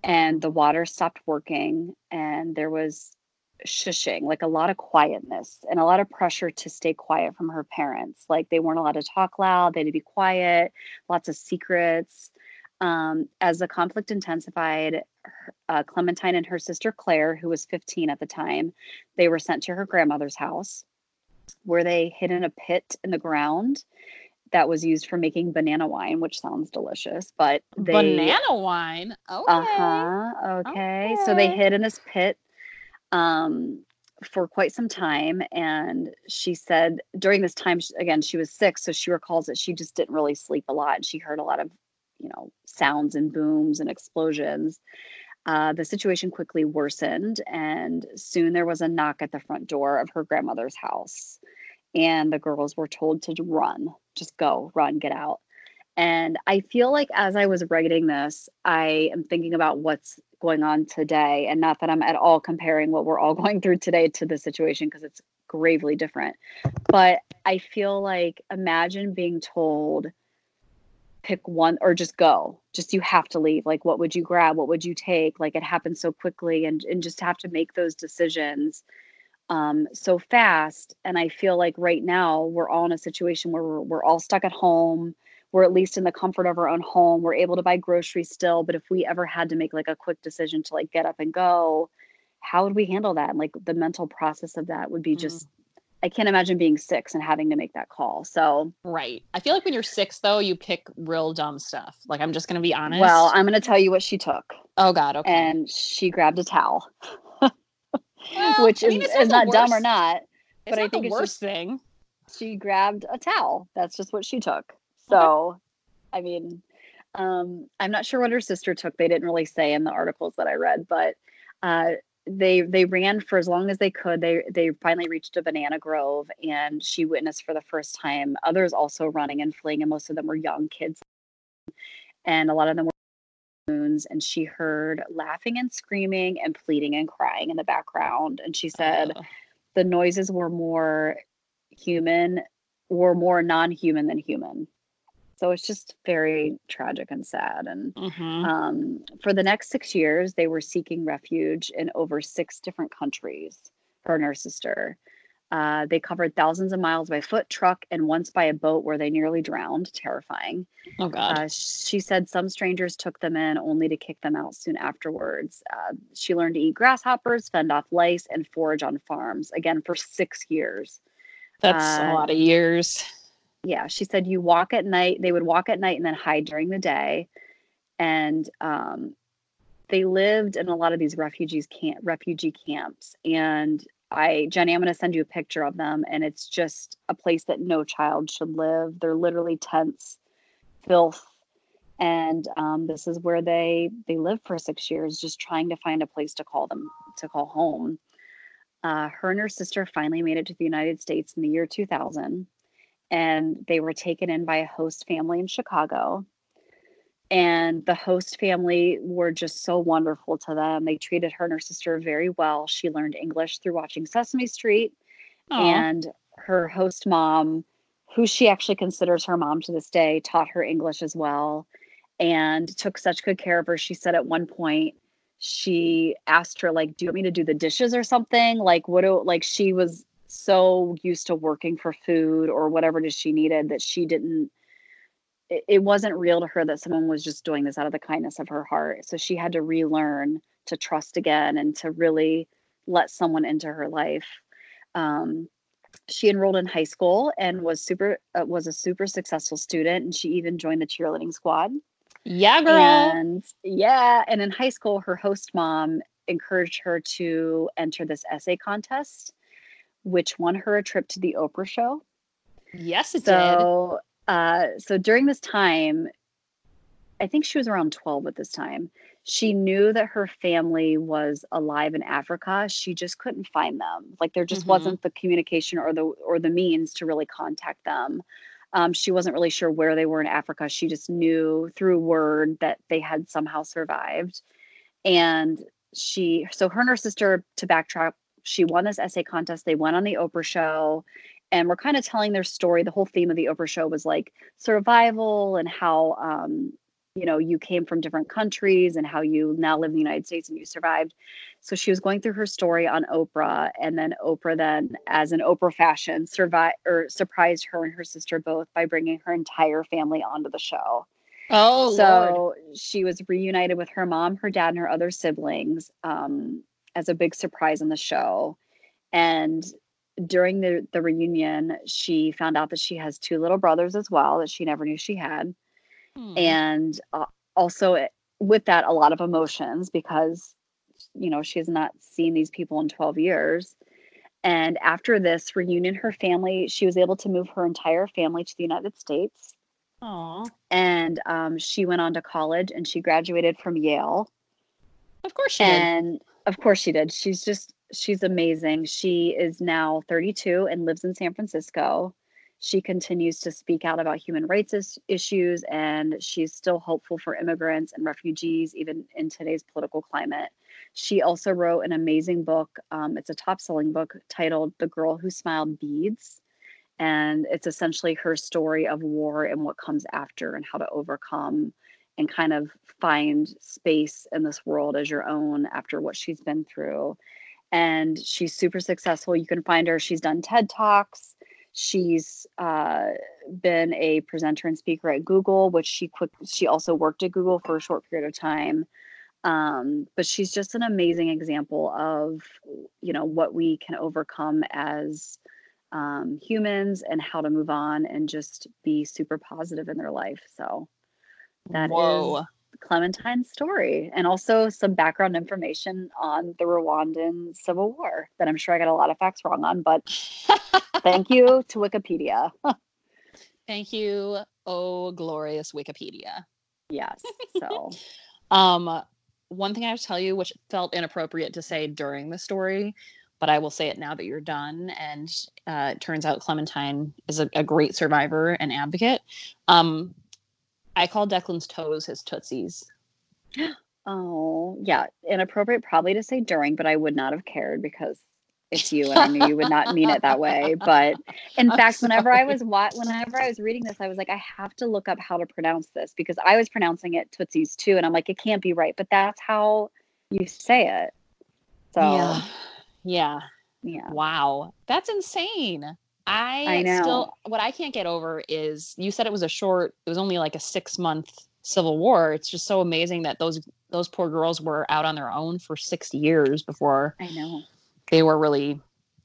[SPEAKER 3] and the water stopped working and there was shushing like a lot of quietness and a lot of pressure to stay quiet from her parents like they weren't allowed to talk loud they had to be quiet lots of secrets um, as the conflict intensified uh, clementine and her sister claire who was 15 at the time they were sent to her grandmother's house where they hid in a pit in the ground that was used for making banana wine, which sounds delicious. But they
[SPEAKER 2] Banana wine. Okay.
[SPEAKER 3] uh huh. Okay. So they hid in this pit um, for quite some time, and she said during this time, again, she was sick, so she recalls that she just didn't really sleep a lot. She heard a lot of, you know, sounds and booms and explosions. Uh, the situation quickly worsened, and soon there was a knock at the front door of her grandmother's house. And the girls were told to run, just go, run, get out. And I feel like as I was writing this, I am thinking about what's going on today. And not that I'm at all comparing what we're all (laughs) going through today to the situation because it's gravely different. But I feel like imagine being told, pick one or just go. Just you have to leave. Like what would you grab? What would you take? Like it happens so quickly and and just have to make those decisions um so fast. And i feel like right now we're all in a situation where we're, we're all stuck at home we're at least in the comfort of our own home we're able to buy groceries still but if we ever had to make like a quick decision to like get up and go how would we handle that and like the mental process of that would be mm-hmm. just I can't imagine being six and having to make that call. So,
[SPEAKER 2] Right. I feel like when you're six, though, you pick real dumb stuff. Like, I'm just going to be honest.
[SPEAKER 3] well, I'm going to tell you what she took.
[SPEAKER 2] oh, God. Okay.
[SPEAKER 3] And she grabbed a towel, (laughs)
[SPEAKER 2] Well,
[SPEAKER 3] which
[SPEAKER 2] I
[SPEAKER 3] is,
[SPEAKER 2] mean,
[SPEAKER 3] is
[SPEAKER 2] not
[SPEAKER 3] not
[SPEAKER 2] the
[SPEAKER 3] dumb or not. but I
[SPEAKER 2] not
[SPEAKER 3] think
[SPEAKER 2] the worst
[SPEAKER 3] just-
[SPEAKER 2] thing.
[SPEAKER 3] She grabbed a towel. That's just what she took. So, I mean, um, I'm not sure what her sister took. They didn't really say in the articles that I read, but uh, they they ran for as long as they could. They they finally reached a banana grove, and she witnessed for the first time others also running and fleeing, and most of them were young kids, and a lot of them were moons. And she heard laughing and screaming and pleading and crying in the background. And she said
[SPEAKER 2] Ugh.
[SPEAKER 3] the noises were more human, were more non-human than human. So it's just very tragic and sad. And
[SPEAKER 2] Mhm.
[SPEAKER 3] um, for the next six years, they were seeking refuge in over six different countries. Her and her sister. Uh, they covered thousands of miles by foot, truck, and once by a boat where they nearly drowned. Terrifying.
[SPEAKER 2] oh, God.
[SPEAKER 3] Uh, she said some strangers took them in only to kick them out soon afterwards. Uh, she learned to eat grasshoppers, fend off lice, and forage on farms again for six years.
[SPEAKER 2] That's a
[SPEAKER 3] uh,
[SPEAKER 2] lot of years.
[SPEAKER 3] Yeah she said you walk at night they would walk at night and then hide during the day. And um, they lived in a lot of these refugees camp refugee camps. And i jenny i'm going to send you a picture of them and it's just a place that no child should live. They're literally tents filth. And um, this is where they they lived for six years just trying to find a place to call them to call home. Uh, her and her sister finally made it to the united states in the year 2000 and they were taken in by a host family in Chicago. And the host family were just so wonderful to them. They treated her and her sister very well. She learned English through watching Sesame Street.
[SPEAKER 2] Aw.
[SPEAKER 3] And her host mom, who she actually considers her mom to this day, taught her English as well and took such good care of her. She said at one point, she asked her, like, do you want me to do the dishes or something? Like, what do like she was so used to working for food or whatever it is she needed that she didn't it, it wasn't real to her that someone was just doing this out of the kindness of her heart. So she had to relearn to trust again and to really let someone into her life. Um, she enrolled in high school and was super uh, was a super successful student and she even joined the cheerleading squad.
[SPEAKER 2] Yeah, girl.
[SPEAKER 3] and yeah, and in high school, her host mom encouraged her to enter this essay contest, which won her a trip to the Oprah show.
[SPEAKER 2] yes, it did.
[SPEAKER 3] So, uh, so during this time, I think she was around 12 at this time. She knew that her family was alive in Africa. She just couldn't find them. Like there just
[SPEAKER 2] Mhm.
[SPEAKER 3] wasn't the communication or the or the means to really contact them. Um, she wasn't really sure where they were in Africa. She just knew through word that they had somehow survived. And she, so her and her sister, to backtrack, she won this essay contest. They went on the Oprah show and we're kind of telling their story. The whole theme of the Oprah show was like survival and how, um, you know, you came from different countries and how you now live in the United States and you survived. So she was going through her story on Oprah, and then Oprah then, as an Oprah fashion, survived or surprised her and her sister both by bringing her entire family onto the show.
[SPEAKER 2] oh, Lord.
[SPEAKER 3] so she was reunited with her mom, her dad, and her other siblings um, as a big surprise on the show. And during the the reunion, she found out that she has two little brothers as well that she never knew she had
[SPEAKER 2] Hmm.
[SPEAKER 3] and uh, also it- with that a lot of emotions because you know she has not seen these people in 12 years and after this reunion her family she was able to move her entire family to the united states
[SPEAKER 2] Aw.
[SPEAKER 3] and um, she went on to college and she graduated from yale
[SPEAKER 2] Of course she did.
[SPEAKER 3] and of course she did. She's just she's amazing. She is now 32 and lives in San Francisco. She continues to speak out about human rights is- issues and she's still hopeful for immigrants and refugees even in today's political climate. She also wrote an amazing book. Um, it's a top-selling book titled "The Girl Who Smiled Beads." and it's essentially her story of war and what comes after and how to overcome and kind of find space in this world as your own after what she's been through. And she's super successful. You can find her. She's done ted talks. She's uh, been a presenter and speaker at google which she quick she also worked at google for a short period of time. Um, but she's just an amazing example of you know what we can overcome as um, humans and how to move on and just be super positive in their life. So that is
[SPEAKER 2] Whoa.
[SPEAKER 3] Clementine's story and also some background information on the Rwandan Civil War that I'm sure I got a lot of facts wrong on, but (laughs) thank you to Wikipedia.
[SPEAKER 2] Thank you, oh glorious Wikipedia.
[SPEAKER 3] yes. So (laughs)
[SPEAKER 2] Um, one thing I have to tell you, which felt inappropriate to say during the story, but I will say it now that you're done. And uh, it turns out Clementine is a, a great survivor and advocate. Um, I call Declan's toes his tootsies. (gasps)
[SPEAKER 3] oh yeah, inappropriate probably to say during, but I would not have cared because it's you and I knew you would not mean it that way. But (laughs) in
[SPEAKER 2] I'm
[SPEAKER 3] fact, whenever I was wa- whenever I was reading this, I was like, I have to look up how to pronounce this because I was pronouncing it Tootsies too, and I'm like, it can't be right, but that's how you say it. So
[SPEAKER 2] yeah. Yeah.
[SPEAKER 3] yeah,
[SPEAKER 2] Wow. That's insane. I,
[SPEAKER 3] I know.
[SPEAKER 2] still what I can't get over is you said it was a short it was only like a 6 month civil war. It's just so amazing that those those poor girls were out on their own for 6 years before
[SPEAKER 3] I know.
[SPEAKER 2] they were really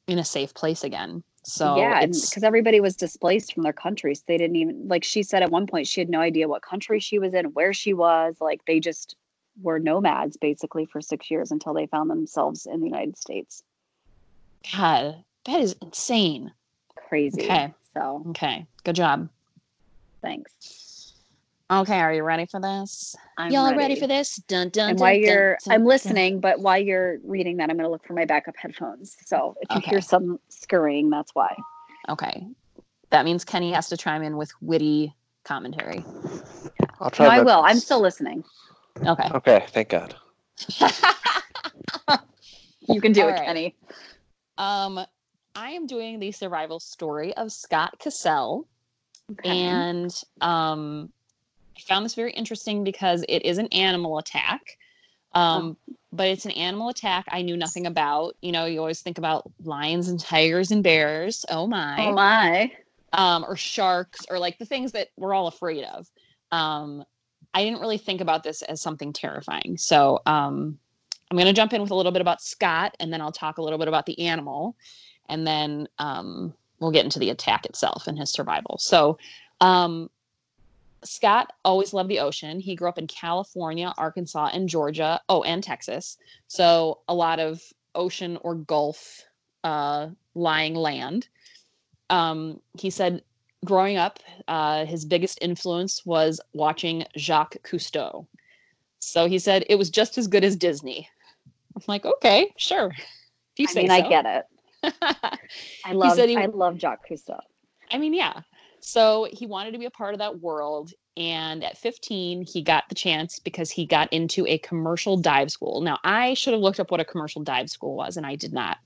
[SPEAKER 2] in a safe place again. So
[SPEAKER 3] yeah,
[SPEAKER 2] it's
[SPEAKER 3] because everybody was displaced from their countries. They didn't even like she said at one point she had no idea what country she was in, where she was. Like they just were nomads basically for six years until they found themselves in the United States.
[SPEAKER 2] God, that is insane.
[SPEAKER 3] Crazy.
[SPEAKER 2] Okay.
[SPEAKER 3] So
[SPEAKER 2] Okay. Good job.
[SPEAKER 3] thanks.
[SPEAKER 2] Okay, are you ready for this?
[SPEAKER 3] I'm
[SPEAKER 2] Y'all ready. for this? Dun dun.
[SPEAKER 3] And
[SPEAKER 2] dun,
[SPEAKER 3] while
[SPEAKER 2] dun,
[SPEAKER 3] you're,
[SPEAKER 2] dun,
[SPEAKER 3] I'm
[SPEAKER 2] dun.
[SPEAKER 3] listening, but while you're reading that, I'm going to look for my backup headphones. So if you
[SPEAKER 2] Okay.
[SPEAKER 3] hear some scurrying, that's why.
[SPEAKER 2] Okay. That means Kenny has to chime in with witty commentary.
[SPEAKER 4] I'll try.
[SPEAKER 3] No, I will. I'm still listening.
[SPEAKER 2] Okay.
[SPEAKER 4] Okay, thank God. (laughs)
[SPEAKER 3] You can do
[SPEAKER 2] All
[SPEAKER 3] it,
[SPEAKER 2] right.
[SPEAKER 3] Kenny.
[SPEAKER 2] um, I am doing the survival story of Scott Cassell,
[SPEAKER 3] Okay.
[SPEAKER 2] and um, I found this very interesting because it is an animal attack. Um, but it's an animal attack I knew nothing about. You know, you always think about lions and tigers and bears. Oh my.
[SPEAKER 3] oh my.
[SPEAKER 2] um, or sharks or like the things that we're all afraid of. Um, I didn't really think about this as something terrifying. So um, I'm going to jump in with a little bit about Scott and then I'll talk a little bit about the animal and then um, we'll get into the attack itself and his survival. So um, Scott always loved the ocean. He grew up in California, Arkansas, and Georgia. Oh, and Texas. So a lot of ocean or Gulf uh, lying land um, he said growing up, uh, his biggest influence was watching Jacques Cousteau. So he said it was just as good as Disney. I'm like, okay, sure. If you
[SPEAKER 3] I
[SPEAKER 2] say
[SPEAKER 3] mean,
[SPEAKER 2] so.
[SPEAKER 3] I get it. I (laughs) love.
[SPEAKER 2] said he-
[SPEAKER 3] I love Jacques Cousteau.
[SPEAKER 2] I mean, yeah. So he wanted to be a part of that world. And at 15, he got the chance because he got into a commercial dive school. Now, I should have looked up what a commercial dive school was, and I did not.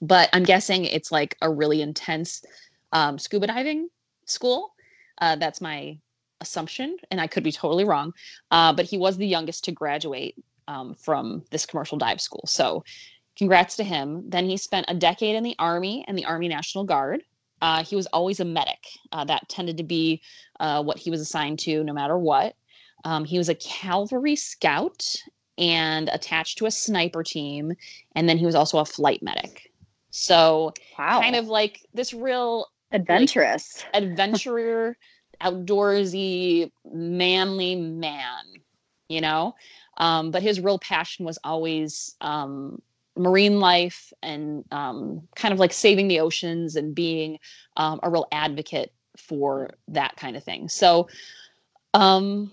[SPEAKER 2] But I'm guessing it's like a really intense um, scuba diving school. Uh, that's my assumption, and I could be totally wrong. Uh, but he was the youngest to graduate um, from this commercial dive school. So, congrats to him. Then he spent a decade in the Army and the Army National Guard. Uh, he was always a medic. Uh, that tended to be uh, what he was assigned to no matter what. Um, he was a cavalry scout and attached to a sniper team. And then he was also a flight medic. So,
[SPEAKER 3] Wow.
[SPEAKER 2] kind of like this real
[SPEAKER 3] adventurous.
[SPEAKER 2] adventurer, (laughs) outdoorsy, manly man, you know? Um, but his real passion was always um, marine life and um, kind of like saving the oceans and being um, a real advocate for that kind of thing. So um,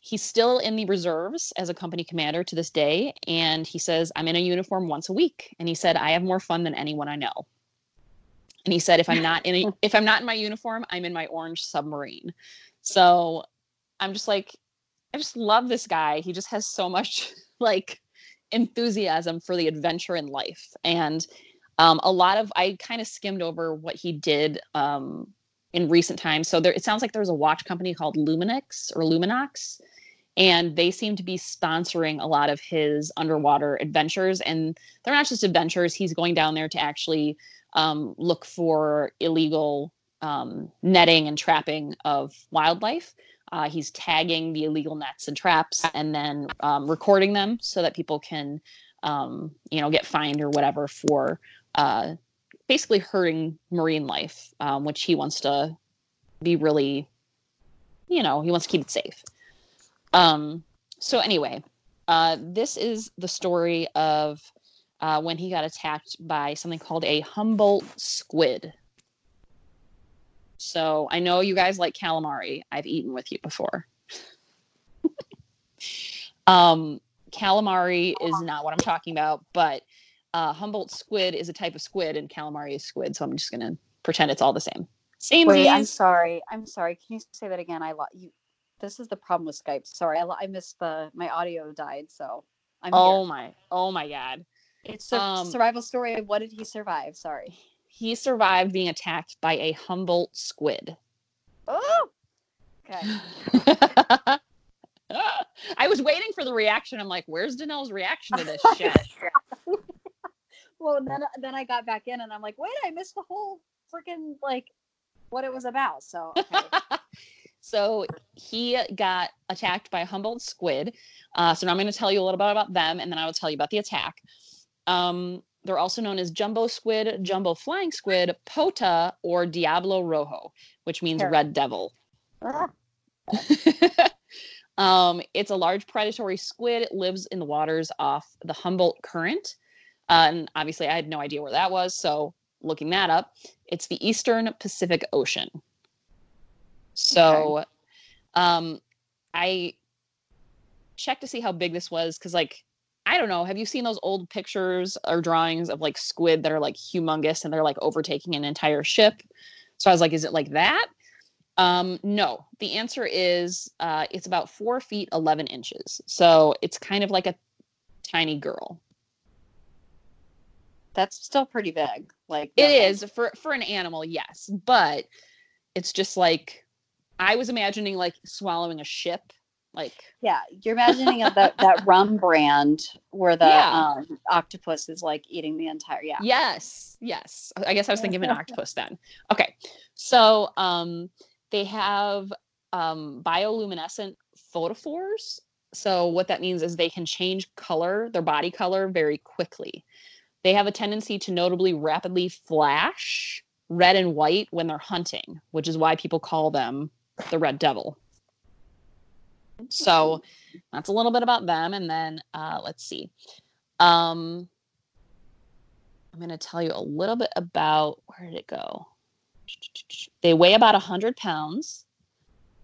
[SPEAKER 2] he's still in the reserves as a company commander to this day. And he says, I'm in a uniform once a week. And he said, I have more fun than anyone I know. And he said, if I'm (laughs) not in a, if I'm not in my uniform, I'm in my orange submarine. So I'm just like, I just love this guy. He just has so much (laughs) like enthusiasm for the adventure in life. And um, a lot of I kind of skimmed over what he did um, in recent times. So there, it sounds like there's a watch company called Luminix or Luminox, and they seem to be sponsoring a lot of his underwater adventures. And they're not just adventures; he's going down there to actually um, look for illegal um, netting and trapping of wildlife. Uh, he's tagging the illegal nets and traps and then um, recording them so that people can, um, you know, get fined or whatever for uh, basically hurting marine life, um, which he wants to be really, you know, he wants to keep it safe. Um, so anyway, uh, this is the story of uh, when he got attacked by something called a Humboldt squid. So I know you guys like calamari. I've eaten with you before. (laughs) um, calamari is not what I'm talking about, but uh, Humboldt squid is a type of squid, and calamari is squid. So I'm just gonna pretend it's all the same. Same.
[SPEAKER 3] Wait, I'm sorry. I'm sorry. Can you say that again? I lo- you. This is the problem with Skype. Sorry, I, lo- I missed the my audio died, so I'm
[SPEAKER 2] Oh
[SPEAKER 3] here.
[SPEAKER 2] my! Oh my God!
[SPEAKER 3] It's a
[SPEAKER 2] um,
[SPEAKER 3] survival story. What did he survive? Sorry.
[SPEAKER 2] He survived being attacked by a Humboldt squid.
[SPEAKER 3] Oh. Okay. (laughs)
[SPEAKER 2] I was waiting for the reaction. I'm like, where's Danelle's reaction to this shit? (laughs)
[SPEAKER 3] well, then then I got back in and I'm like, wait, I missed the whole freaking like what it was about. So okay. (laughs)
[SPEAKER 2] so he got attacked by a Humboldt squid. Uh, so now I'm going to tell you a little bit about them, and then I will tell you about the attack. Um, they're also known as jumbo squid, jumbo flying squid, pota, or diablo rojo, which means
[SPEAKER 3] Sure.
[SPEAKER 2] red devil.
[SPEAKER 3] Ah, (laughs)
[SPEAKER 2] um, it's a large predatory squid. It lives in the waters off the Humboldt Current. Uh, and obviously, I had no idea where that was. So, looking that up, it's the Eastern Pacific Ocean. So, um, I checked to see how big this was because, like, I don't know. Have you seen those old pictures or drawings of like squid that are like humongous and they're like overtaking an entire ship? So I was like, is it like that? Um, no, the answer is uh, it's about four feet eleven inches. So it's kind of like a tiny girl.
[SPEAKER 3] that's still pretty big. Like
[SPEAKER 2] It is for for an animal, yes, but it's just like I was imagining like swallowing a ship. Like
[SPEAKER 3] Yeah, you're imagining that that rum brand where (laughs) the
[SPEAKER 2] Yeah.
[SPEAKER 3] um, octopus is like eating the entire. Yeah.
[SPEAKER 2] yes, yes. I guess I was (laughs) thinking of an octopus then. Okay, so um, they have um, bioluminescent photophores. So what that means is they can change color, their body color, very quickly. They have a tendency to notably rapidly flash red and white when they're hunting, which is why people call them the red devil. So that's a little bit about them. And then uh, let's see. Um, I'm going to tell you a little bit about where did it go? They weigh about 100 pounds.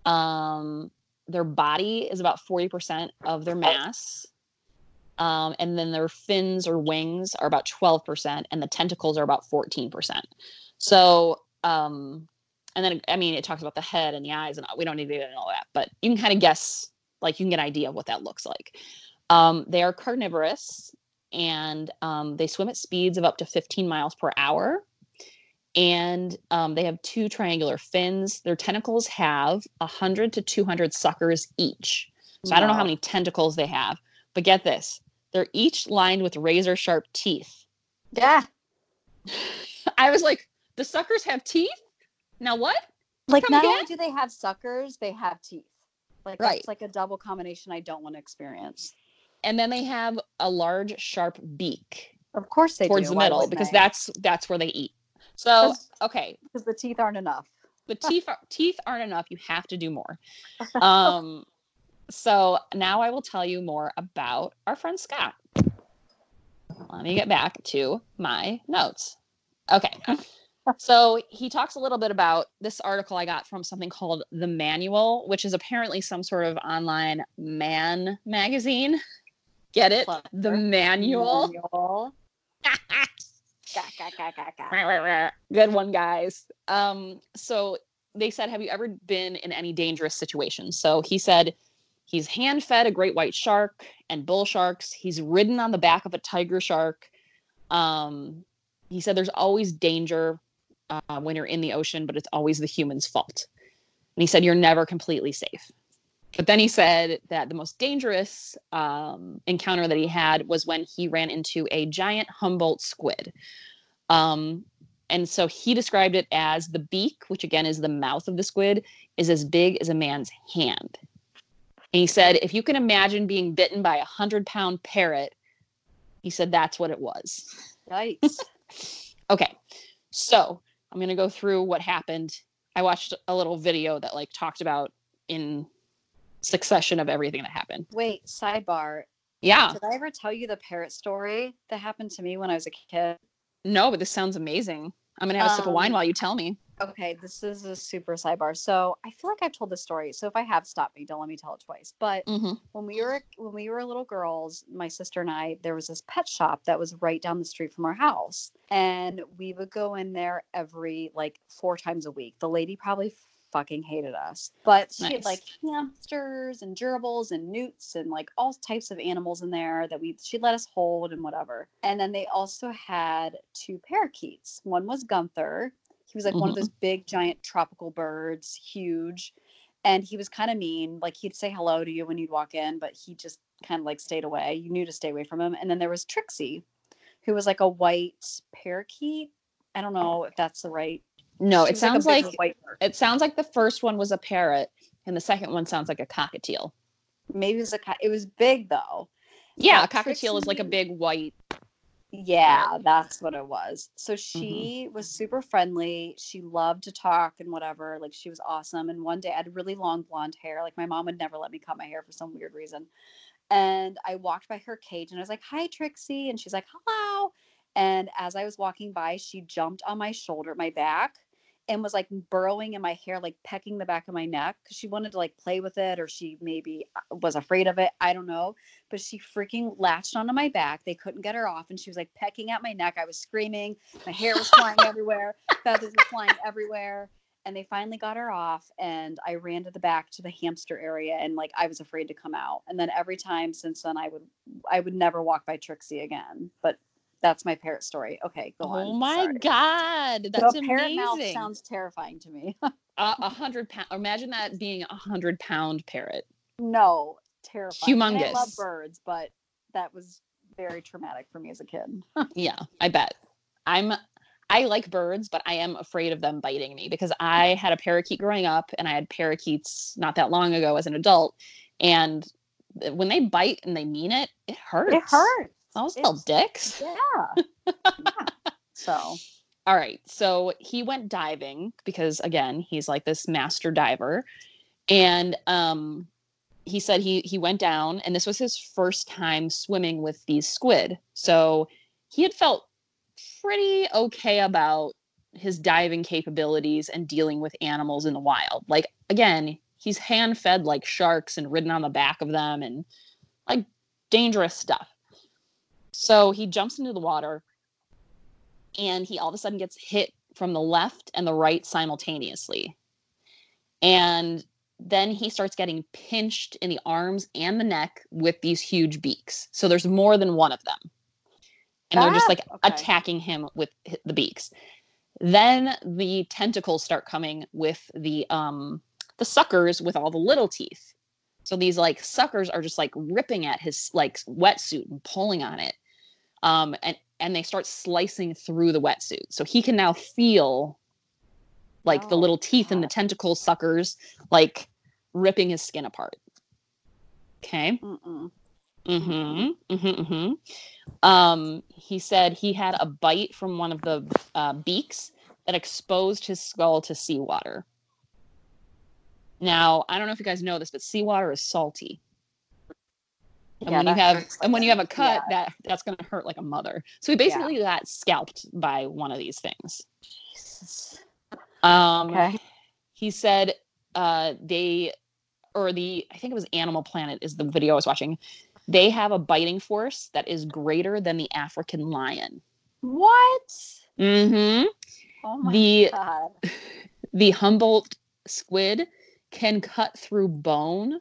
[SPEAKER 2] Um, their body is about 40% of their mass. Um, and then their fins or wings are about 12%, and the tentacles are about 14%. So, um, and then, I mean, it talks about the head and the eyes, and we don't need to get into all that, but you can kind of guess, like, you can get an idea of what that looks like. Um, they are carnivorous and um, they swim at speeds of up to 15 miles per hour. And um, they have two triangular fins. Their tentacles have 100 to 200 suckers each. So I don't know how many tentacles they have, but get this they're each lined with razor sharp teeth.
[SPEAKER 3] Yeah. (laughs)
[SPEAKER 2] I was like, the suckers have teeth? Now what?
[SPEAKER 3] Like
[SPEAKER 2] Come
[SPEAKER 3] not
[SPEAKER 2] again?
[SPEAKER 3] only do they have suckers, they have teeth. Like
[SPEAKER 2] Right.
[SPEAKER 3] that's like a double combination I don't want to experience.
[SPEAKER 2] And then they have a large sharp beak
[SPEAKER 3] Of course they
[SPEAKER 2] towards
[SPEAKER 3] do.
[SPEAKER 2] the
[SPEAKER 3] Why
[SPEAKER 2] middle because that's that's where they eat. So
[SPEAKER 3] That's-
[SPEAKER 2] okay,
[SPEAKER 3] because the teeth aren't enough.
[SPEAKER 2] the (laughs) teeth are, teeth aren't enough. You have to do more. (laughs) Um, so now I will tell you more about our friend Scott. Let me get back to my notes. Okay. So he talks a little bit about this article I got from something called The Manual, which is apparently some sort of online man magazine. Get it? The Manual.
[SPEAKER 3] Manual. (laughs)
[SPEAKER 2] Good one, guys. Um, so they said, Have you ever been in any dangerous situations? So he said he's hand fed a great white shark and bull sharks. He's ridden on the back of a tiger shark. Um, he said there's always danger uh, when you're in the ocean, but it's always the human's fault. And he said you're never completely safe. But then he said that the most dangerous um, encounter that he had was when he ran into a giant Humboldt squid. Um, and so he described it as the beak, which again is the mouth of the squid, is as big as a man's hand. And he said, if you can imagine being bitten by a hundred pound parrot, he said that's what it was.
[SPEAKER 3] Yikes. (laughs)
[SPEAKER 2] Okay. So I'm going to go through what happened. I watched a little video that like talked about in succession of everything that happened.
[SPEAKER 3] Wait, sidebar.
[SPEAKER 2] Yeah.
[SPEAKER 3] Did I ever tell you the parrot story that happened to me when I was a kid?
[SPEAKER 2] No, but this sounds amazing. I'm going to have a sip of wine
[SPEAKER 3] Um,
[SPEAKER 2] while you tell me.
[SPEAKER 3] Okay, this is a super sidebar. So I feel like I've told this story. So if I have, stop me. Don't let me tell it twice. But
[SPEAKER 2] hmm
[SPEAKER 3] when we were when we were little girls, my sister and I, there was this pet shop that was right down the street from our house, and we would go in there every like four times a week. The lady probably fucking hated us, but she had like hamsters and gerbils and newts and like all types of animals in there that we she let us hold and whatever. And then they also had two parakeets. One was Gunther. He was like one of
[SPEAKER 2] Mhm.
[SPEAKER 3] those big giant tropical birds, huge and he was kind of mean. Like he'd say hello to you when you'd walk in, but he just kind of like stayed away. You knew to stay away from him. And then there was Trixie, who was like a white parakeet. I don't know if that's the right.
[SPEAKER 2] No, it sounds like,
[SPEAKER 3] white
[SPEAKER 2] it sounds like the first one was a parrot and the second one sounds like a cockatiel.
[SPEAKER 3] maybe it was a. co- It was big though.
[SPEAKER 2] Yeah,
[SPEAKER 3] But
[SPEAKER 2] a cockatiel is like a big white.
[SPEAKER 3] Yeah, that's what it was. So
[SPEAKER 2] Mm-hmm.
[SPEAKER 3] she was super friendly. She loved to talk and whatever. Like she was awesome. And one day I had really long blonde hair. Like my mom would never let me cut my hair for some weird reason. And I walked by her cage and I was like, "Hi, Trixie," and she's like, "Hello." And as I was walking by, she jumped on my shoulder, my back, and was like burrowing in my hair, like pecking the back of my neck because she wanted to like play with it, or she maybe uh, was afraid of it. I don't know but she freaking latched onto my back. They couldn't get her off, and she was like pecking at my neck. I was screaming. My hair was flying (laughs) everywhere. Feathers were flying everywhere. And they finally got her off, and I ran to the back to the hamster area, and like I was afraid to come out. And then every time since then, I would I would never walk by Trixie again. But that's my parrot story. Okay, go oh on.
[SPEAKER 2] Oh my
[SPEAKER 3] Sorry.
[SPEAKER 2] god,
[SPEAKER 3] So
[SPEAKER 2] that's
[SPEAKER 3] a parrot mouth sounds terrifying to me.
[SPEAKER 2] a a (laughs) hundred pound. Imagine that being a hundred pound parrot.
[SPEAKER 3] no, terrifying. I, mean, I love
[SPEAKER 2] Humongous.
[SPEAKER 3] birds, but that was very traumatic for me as a kid.
[SPEAKER 2] Yeah, I bet. I'm I like birds, but I am afraid of them biting me because I had a parakeet growing up and I had parakeets not that long ago as an adult. And eh, when they bite and they mean it, it hurts.
[SPEAKER 3] It hurts.
[SPEAKER 2] Those little
[SPEAKER 3] It's-
[SPEAKER 2] dicks.
[SPEAKER 3] Yeah. yeah. (laughs) So
[SPEAKER 2] All right. So he went diving because again, he's like this master diver. And um he said he he went down and this was his first time swimming with these squid. So he had felt pretty okay about his diving capabilities and dealing with animals in the wild. Like again, he's hand fed like sharks and ridden on the back of them and like dangerous stuff. So he jumps into the water and he all of a sudden gets hit from the left and the right simultaneously. And then he starts getting pinched in the arms and the neck with these huge beaks. So there's more than one of them. And they're just
[SPEAKER 3] Ah,
[SPEAKER 2] like
[SPEAKER 3] okay.
[SPEAKER 2] attacking him with the beaks. Then the tentacles start coming with the um the suckers with all the little teeth. So these like suckers are just like ripping at his like wetsuit and pulling on it. Um and and they start slicing through the wetsuit. So he can now feel like the
[SPEAKER 3] Oh,
[SPEAKER 2] little teeth in the tentacle suckers like ripping his skin apart. Okay.
[SPEAKER 3] mm-mm.
[SPEAKER 2] Mm-hmm. Mm-hmm. hmm Um, he said he had a bite from one of the uh, beaks that exposed his skull to seawater. Now, I don't know if you guys know this, but seawater is salty. And
[SPEAKER 3] Yeah,
[SPEAKER 2] when you have and when you have a cut,
[SPEAKER 3] yeah.
[SPEAKER 2] that that's gonna hurt like a mother. So he basically got scalped by one of these things.
[SPEAKER 3] Jesus.
[SPEAKER 2] Um
[SPEAKER 3] Okay.
[SPEAKER 2] he said uh they or the I think it was Animal Planet is the video I was watching. They have a biting force that is greater than the African lion.
[SPEAKER 3] What?
[SPEAKER 2] Mm-hmm.
[SPEAKER 3] Oh my
[SPEAKER 2] The
[SPEAKER 3] god. (laughs)
[SPEAKER 2] the Humboldt squid can cut through bone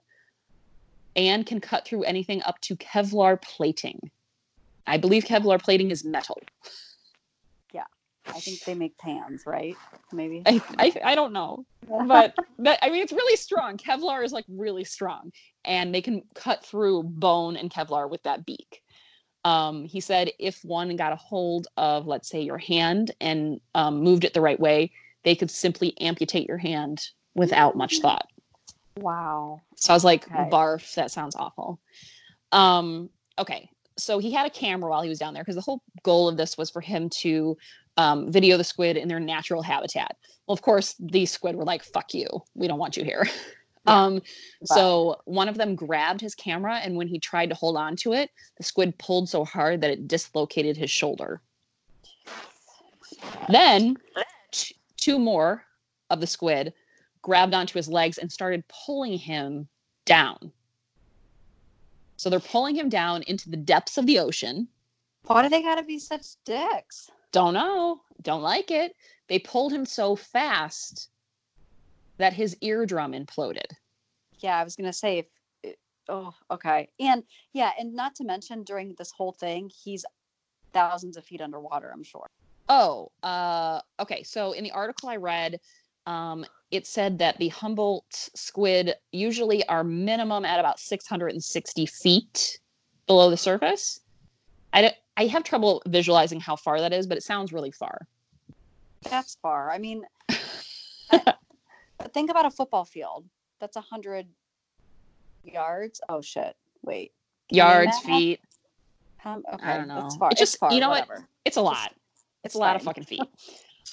[SPEAKER 2] and can cut through anything up to Kevlar plating. I believe Kevlar plating is metal.
[SPEAKER 3] Yeah, I think they make pans, right? Maybe.
[SPEAKER 2] I, I, I don't know. But (laughs) that, I mean, it's really strong. Kevlar is like really strong, and they can cut through bone and Kevlar with that beak. Um, he said if one got a hold of, let's say, your hand and um, moved it the right way, they could simply amputate your hand without much thought.
[SPEAKER 3] Wow.
[SPEAKER 2] So I was like,
[SPEAKER 3] Okay.
[SPEAKER 2] barf, that sounds awful. Um, okay. So he had a camera while he was down there because the whole goal of this was for him to um, video the squid in their natural habitat. Well, of course, these squid were like, fuck you. We don't want you here. (laughs)
[SPEAKER 3] Yeah.
[SPEAKER 2] Um, so one of them grabbed his camera, and when he tried to hold on to it, the squid pulled so hard that it dislocated his shoulder. Then t- two more of the squid grabbed onto his legs and started pulling him down. So they're pulling him down into the depths of the ocean.
[SPEAKER 3] Why do they gotta be such dicks?
[SPEAKER 2] Don't know, don't like it. They pulled him so fast that his eardrum imploded.
[SPEAKER 3] Yeah, I was gonna say if oh, okay. And yeah, and not to mention during this whole thing, he's thousands of feet underwater, I'm sure.
[SPEAKER 2] Oh, uh, okay. So in the article I read, um, it said that the Humboldt squid usually are minimum at about 660 feet below the surface. I, don't- I have trouble visualizing how far that is, but it sounds really far.
[SPEAKER 3] That's far. I mean (laughs) I- think about a football field. That's a hundred yards. Oh shit. Wait.
[SPEAKER 2] Yards, feet.
[SPEAKER 3] Um, okay,
[SPEAKER 2] I don't know.
[SPEAKER 3] far.
[SPEAKER 2] It's just-
[SPEAKER 3] far,
[SPEAKER 2] you know what? It's a lot. It's,
[SPEAKER 3] it's
[SPEAKER 2] a lot of fucking feet. (laughs)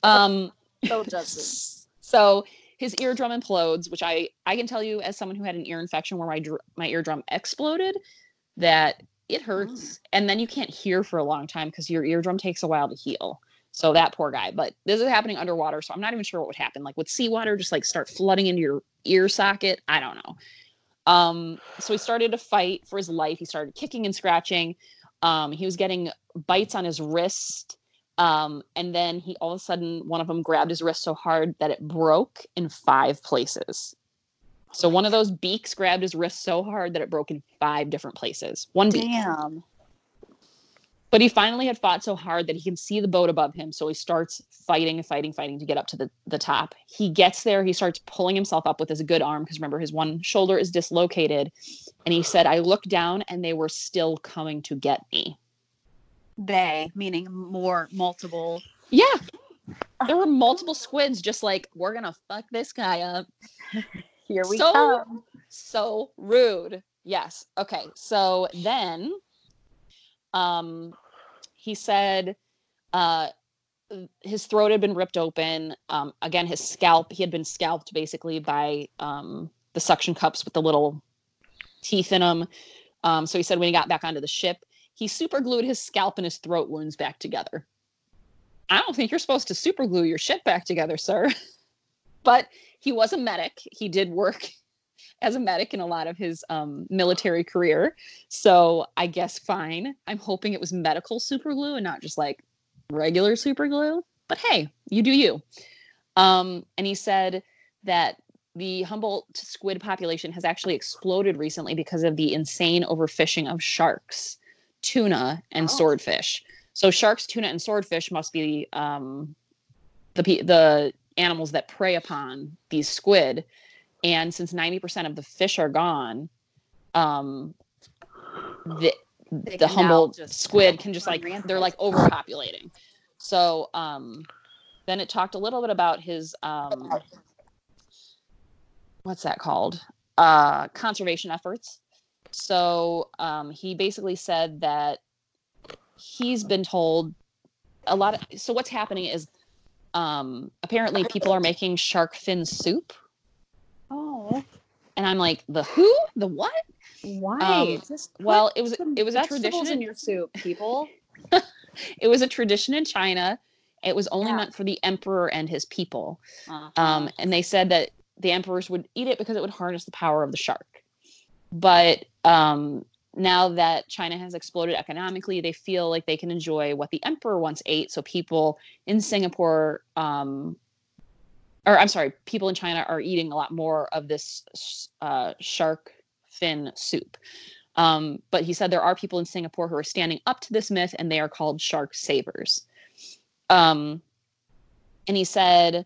[SPEAKER 2] Um,
[SPEAKER 3] So judges.
[SPEAKER 2] So his eardrum implodes, which I I can tell you as someone who had an ear infection where my dr- my eardrum exploded, that it hurts, and then you can't hear for a long time because your eardrum takes a while to heal. So that poor guy. But this is happening underwater, so I'm not even sure what would happen. Like would seawater just like start flooding into your ear socket? I don't know. Um, so he started to fight for his life. He started kicking and scratching. Um, he was getting bites on his wrist. Um, and then he all of a sudden, one of them grabbed his wrist so hard that it broke in five places. So one of those beaks grabbed his wrist so hard that it broke in five different places. One beak.
[SPEAKER 3] Damn.
[SPEAKER 2] But he finally had fought so hard that he can see the boat above him. So he starts fighting and fighting, fighting to get up to the, the top. He gets there. He starts pulling himself up with his good arm because remember, his one shoulder is dislocated. And he said, I looked down and they were still coming to get me.
[SPEAKER 3] They, meaning more multiple.
[SPEAKER 2] Yeah. (laughs) There were multiple squids just like, we're going to fuck this guy up. (laughs)
[SPEAKER 3] Here we
[SPEAKER 2] So-
[SPEAKER 3] come.
[SPEAKER 2] so rude yes okay so then um he said uh his throat had been ripped open um again his scalp he had been scalped basically by um the suction cups with the little teeth in them um so he said when he got back onto the ship he super glued his scalp and his throat wounds back together i don't think you're supposed to super glue your shit back together sir (laughs) but he was a medic he did work (laughs) as a medic in a lot of his um, military career. So I guess fine. I'm hoping it was medical super glue and not just like regular super glue. But hey, you do you. Um, and he said that the Humboldt squid population has actually exploded recently because of the insane overfishing of sharks, tuna, and
[SPEAKER 3] Oh.
[SPEAKER 2] swordfish. So sharks, tuna, and swordfish must be um, the the animals that prey upon these squid. And since 90% of the fish are gone um the
[SPEAKER 3] They
[SPEAKER 2] the humboldt squid can just like they're like overpopulating. So um then it talked a little bit about his um what's that called? Uh conservation efforts so um he basically said that he's been told a lot of so what's happening is um apparently people are making shark fin soup
[SPEAKER 3] Oh,
[SPEAKER 2] And I'm like, the who? The what?
[SPEAKER 3] Why?
[SPEAKER 2] Um, Well, it was it was a tradition.
[SPEAKER 3] in your soup, people. (laughs)
[SPEAKER 2] it was a tradition in China. It was only
[SPEAKER 3] Yeah.
[SPEAKER 2] meant for the emperor and his people.
[SPEAKER 3] Uh-huh.
[SPEAKER 2] Um, and they said that the emperors would eat it because it would harness the power of the shark. But um, now that China has exploded economically, they feel like they can enjoy what the emperor once ate. So people in Singapore, um, or I'm sorry, people in China are eating a lot more of this uh, shark fin soup. Um, but he said there are people in Singapore who are standing up to this myth, and they are called shark savers. Um, and he said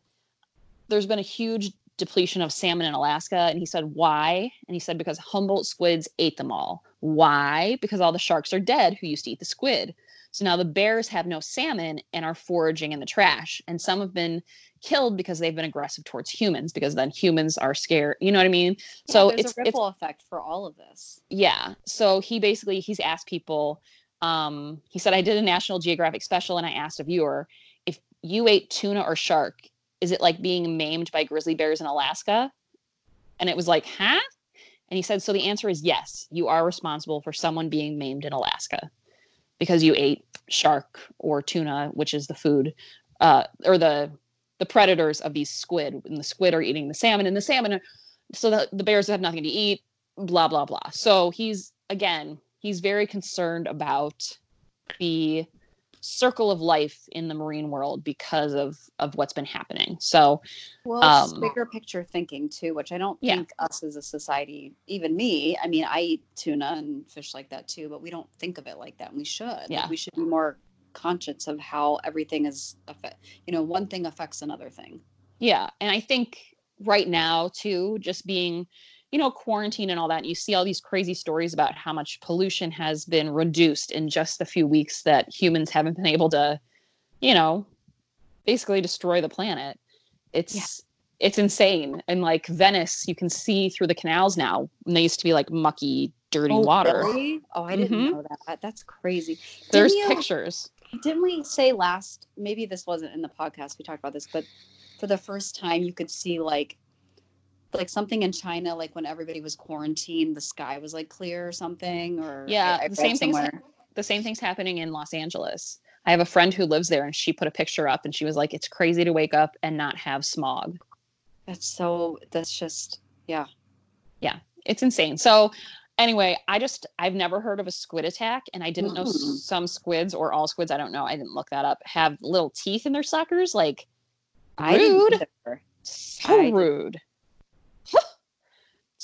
[SPEAKER 2] there's been a huge depletion of salmon in Alaska. And he said, why? And he said, because Humboldt squids ate them all. Why? Because all the sharks are dead who used to eat the squid. So now the bears have no salmon and are foraging in the trash. And some have been killed because they've been aggressive towards humans because then humans are scared. You know what I mean? so
[SPEAKER 3] there's
[SPEAKER 2] it's,
[SPEAKER 3] a
[SPEAKER 2] it's
[SPEAKER 3] ripple effect for all of this.
[SPEAKER 2] yeah so he basically he's asked people um he said i did a national geographic special and i asked a viewer if you ate tuna or shark is it like being maimed by grizzly bears in alaska? And it was like huh? And he said so the answer is yes you are responsible for someone being maimed in alaska because you ate shark or tuna which is the food uh or the the predators of these squid and the squid are eating the salmon and the salmon are, so the, the bears have nothing to eat blah blah blah. So he's again he's very concerned about the circle of life in the marine world because of of what's been happening so
[SPEAKER 3] Well,
[SPEAKER 2] Um,
[SPEAKER 3] bigger picture thinking too, which I don't
[SPEAKER 2] Yeah.
[SPEAKER 3] think us as a society, even me. I mean, I eat tuna and fish like that too, but we don't think of it like that. And we should. Like,
[SPEAKER 2] Yeah.
[SPEAKER 3] we should be more conscious of how everything is. Affect, you know, one thing affects another thing.
[SPEAKER 2] yeah and i think right now too just being you know quarantine and all that you see all these crazy stories about how much pollution has been reduced in just the few weeks that humans haven't been able to you know basically destroy the planet it's it's insane and like venice you can see through the canals now and they used to be like mucky dirty water
[SPEAKER 3] Really? Oh, I didn't
[SPEAKER 2] Mhm.
[SPEAKER 3] know that. That's crazy.
[SPEAKER 2] there's
[SPEAKER 3] Didn't you-
[SPEAKER 2] pictures
[SPEAKER 3] Didn't we say last? Maybe this wasn't in the podcast. We talked about this, but for the first time, you could see like, like something in China, like when everybody was quarantined, the sky was like clear or something. Or
[SPEAKER 2] Yeah,
[SPEAKER 3] I- I
[SPEAKER 2] the same thing's the same thing's happening in Los Angeles. I have a friend who lives there and she put a picture up and she was like, it's crazy to wake up and not have smog.
[SPEAKER 3] That's so. That's just. Yeah. Yeah.
[SPEAKER 2] It's insane. So, anyway, I just, I've never heard of a squid attack and I didn't know
[SPEAKER 3] Mm.
[SPEAKER 2] some squids or all squids, I don't know, I didn't look that up, have little teeth in their suckers. Like, Rude. so
[SPEAKER 3] I didn't-
[SPEAKER 2] rude.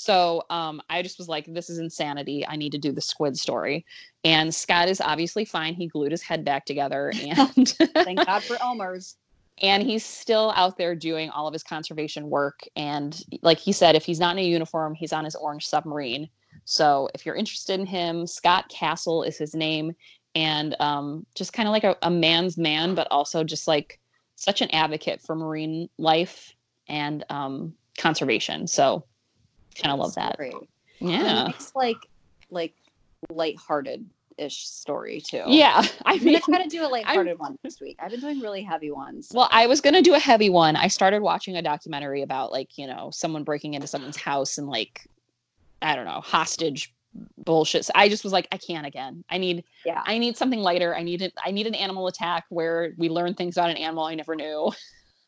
[SPEAKER 2] So um, I just was like, this is insanity. I need to do the squid story. And Scott is obviously fine. He glued his head back together (laughs) and
[SPEAKER 3] Thank God for Elmer's. (laughs)
[SPEAKER 2] and he's still out there doing all of his conservation work and like he said if he's not in a uniform he's on his orange submarine so if you're interested in him scott cassell is his name and um, just kind of like a, a man's man but also just like such an advocate for marine life and um, conservation so kind of love that yeah
[SPEAKER 3] it's like, like, lighthearted ish story too.
[SPEAKER 2] yeah i
[SPEAKER 3] I'm
[SPEAKER 2] mean
[SPEAKER 3] gonna try to do a lighthearted one this week. I've been doing really heavy ones.
[SPEAKER 2] Well, I was gonna do a heavy one. I started watching a documentary about like, you know, someone breaking into someone's house and like, I don't know, hostage bullshit. So I just was like, I can't again. I need
[SPEAKER 3] Yeah.
[SPEAKER 2] I need something lighter. I need it I need an animal attack where we learn things about an animal I never knew.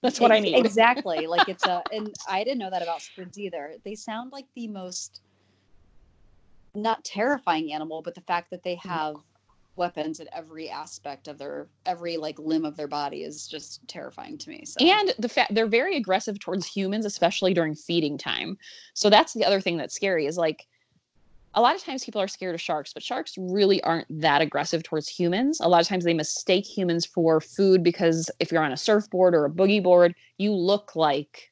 [SPEAKER 2] That's what I need.
[SPEAKER 3] Exactly. Like it's a, (laughs) and I didn't know that about squids either. They sound like the most not terrifying animal, but the fact that they mm. have weapons at every aspect of their every like limb of their body is just terrifying to me. So
[SPEAKER 2] And the fact they're very aggressive towards humans, especially during feeding time. So that's the other thing that's scary is like a lot of times people are scared of sharks, but sharks really aren't that aggressive towards humans. A lot of times they mistake humans for food because if you're on a surfboard or a boogie board, you look like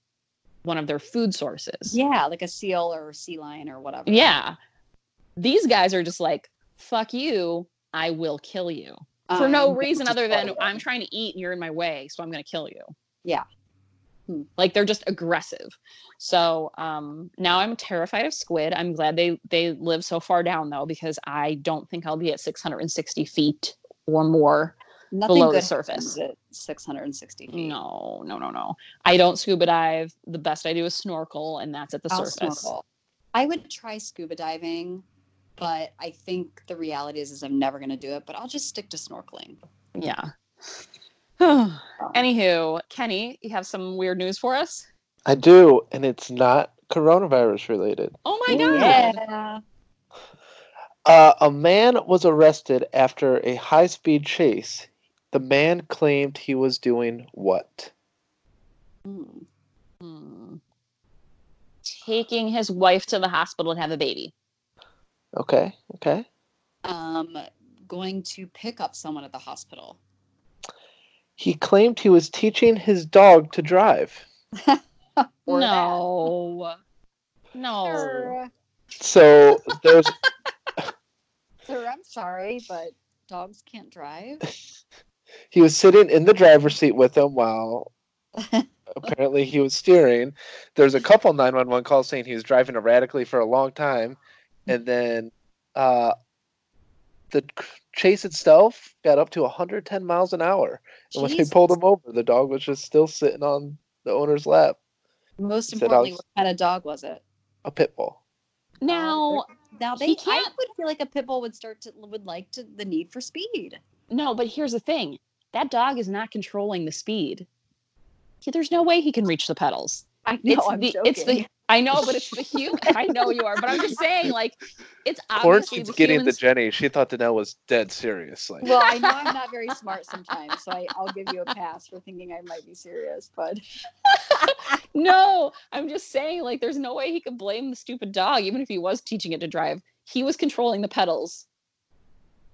[SPEAKER 2] one of their food sources.
[SPEAKER 3] yeah, like a seal or a sea lion or whatever.
[SPEAKER 2] Yeah. These guys are just like, fuck you, I will kill you. For
[SPEAKER 3] I'm
[SPEAKER 2] no reason other than I'm trying to eat and you're in my way, so I'm going to kill you.
[SPEAKER 3] Yeah. Hmm.
[SPEAKER 2] Like they're just aggressive. So um, now I'm terrified of squid. I'm glad they they live so far down though, because I don't think I'll be at 660 feet or more.
[SPEAKER 3] Nothing
[SPEAKER 2] below the surface.
[SPEAKER 3] at 660 feet.
[SPEAKER 2] No, no, no, no. I don't scuba dive. The best I do is snorkel, and that's at the
[SPEAKER 3] I'll
[SPEAKER 2] surface.
[SPEAKER 3] snorkel. I would try scuba diving, but I think the reality is, is I'm never going to do it. But I'll just stick to snorkeling.
[SPEAKER 2] Yeah. (sighs) Anywho, Kenny, you have some weird news for us?
[SPEAKER 4] I do, and it's not coronavirus related.
[SPEAKER 2] Oh my god.
[SPEAKER 3] Yeah.
[SPEAKER 4] Uh, a man was arrested after a high speed chase. The man claimed he was doing what?
[SPEAKER 3] Hmm.
[SPEAKER 2] Hmm. Taking his wife to the hospital and have a baby.
[SPEAKER 4] Okay, okay.
[SPEAKER 3] Um, going to pick up someone at the hospital.
[SPEAKER 4] He claimed he was teaching his dog to drive. (laughs)
[SPEAKER 2] No. No.
[SPEAKER 4] So there's (laughs)
[SPEAKER 3] sir, I'm sorry, but dogs can't drive. (laughs)
[SPEAKER 4] he was sitting in the driver's seat with him while apparently he was steering. There's a couple 911 calls saying he was driving erratically for a long time, and then uh, the chase itself got up to 110 miles an hour. And when they pulled
[SPEAKER 3] Jesus.
[SPEAKER 4] him over, the dog was just still sitting on the owner's lap,
[SPEAKER 3] Most
[SPEAKER 4] He
[SPEAKER 3] importantly,
[SPEAKER 4] was-
[SPEAKER 3] what kind of dog was it?
[SPEAKER 4] a pit bull.
[SPEAKER 2] Oh,
[SPEAKER 3] now,
[SPEAKER 2] Now
[SPEAKER 3] they, I
[SPEAKER 2] can't-
[SPEAKER 3] would feel like a pit bull would start to would like to the need for speed.
[SPEAKER 2] no, but here's the thing. That dog is not controlling the speed. There's no way he can reach the pedals.
[SPEAKER 3] I know.
[SPEAKER 2] It's
[SPEAKER 3] I'm
[SPEAKER 2] the
[SPEAKER 3] joking.
[SPEAKER 2] it's the I know, but it's the (laughs) human. I know you are, but I'm just saying, like, it's obviously
[SPEAKER 4] Quarantine's
[SPEAKER 2] the
[SPEAKER 4] getting
[SPEAKER 2] humans.
[SPEAKER 4] the Jenny. She thought Danelle was dead serious. Like,
[SPEAKER 3] well, I know I'm not very (laughs) smart sometimes, so I, I'll give you a pass for thinking I might be serious. But (laughs)
[SPEAKER 2] no, I'm just saying, like, there's no way he could blame the stupid dog, even if he was teaching it to drive. He was controlling the pedals.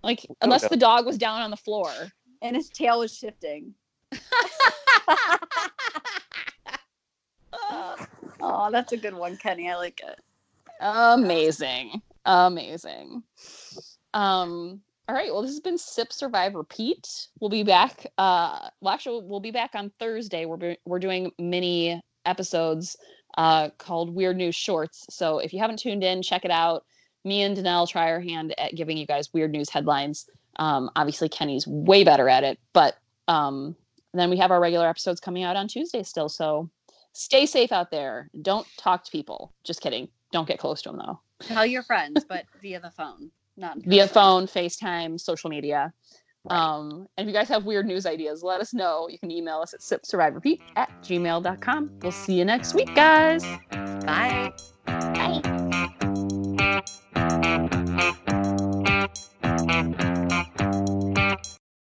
[SPEAKER 2] Like, unless
[SPEAKER 4] Okay.
[SPEAKER 2] the dog was down on the floor.
[SPEAKER 3] and his tail was shifting. Oh, that's a good one, Kenny. I like it.
[SPEAKER 2] Amazing. Amazing. Um, all right. Well, this has been Sip Survive Repeat. We'll be back. Uh, well, actually, we'll be back on Thursday. We're be- we're doing mini episodes uh, called Weird News Shorts. So if you haven't tuned in, check it out. Me and Danelle try our hand at giving you guys weird news headlines. Um, obviously, Kenny's way better at it, but um, then we have our regular episodes coming out on Tuesday still. So stay safe out there. Don't talk to people. Just kidding. Don't get close to them though.
[SPEAKER 3] Tell your friends, but (laughs) via the phone, not
[SPEAKER 2] via phone, FaceTime, social media.
[SPEAKER 3] Right.
[SPEAKER 2] Um, and if you guys have weird news ideas, let us know. You can email us at sipsurviverepeat at gmail.com. We'll see you next week, guys.
[SPEAKER 3] Bye.
[SPEAKER 2] Bye.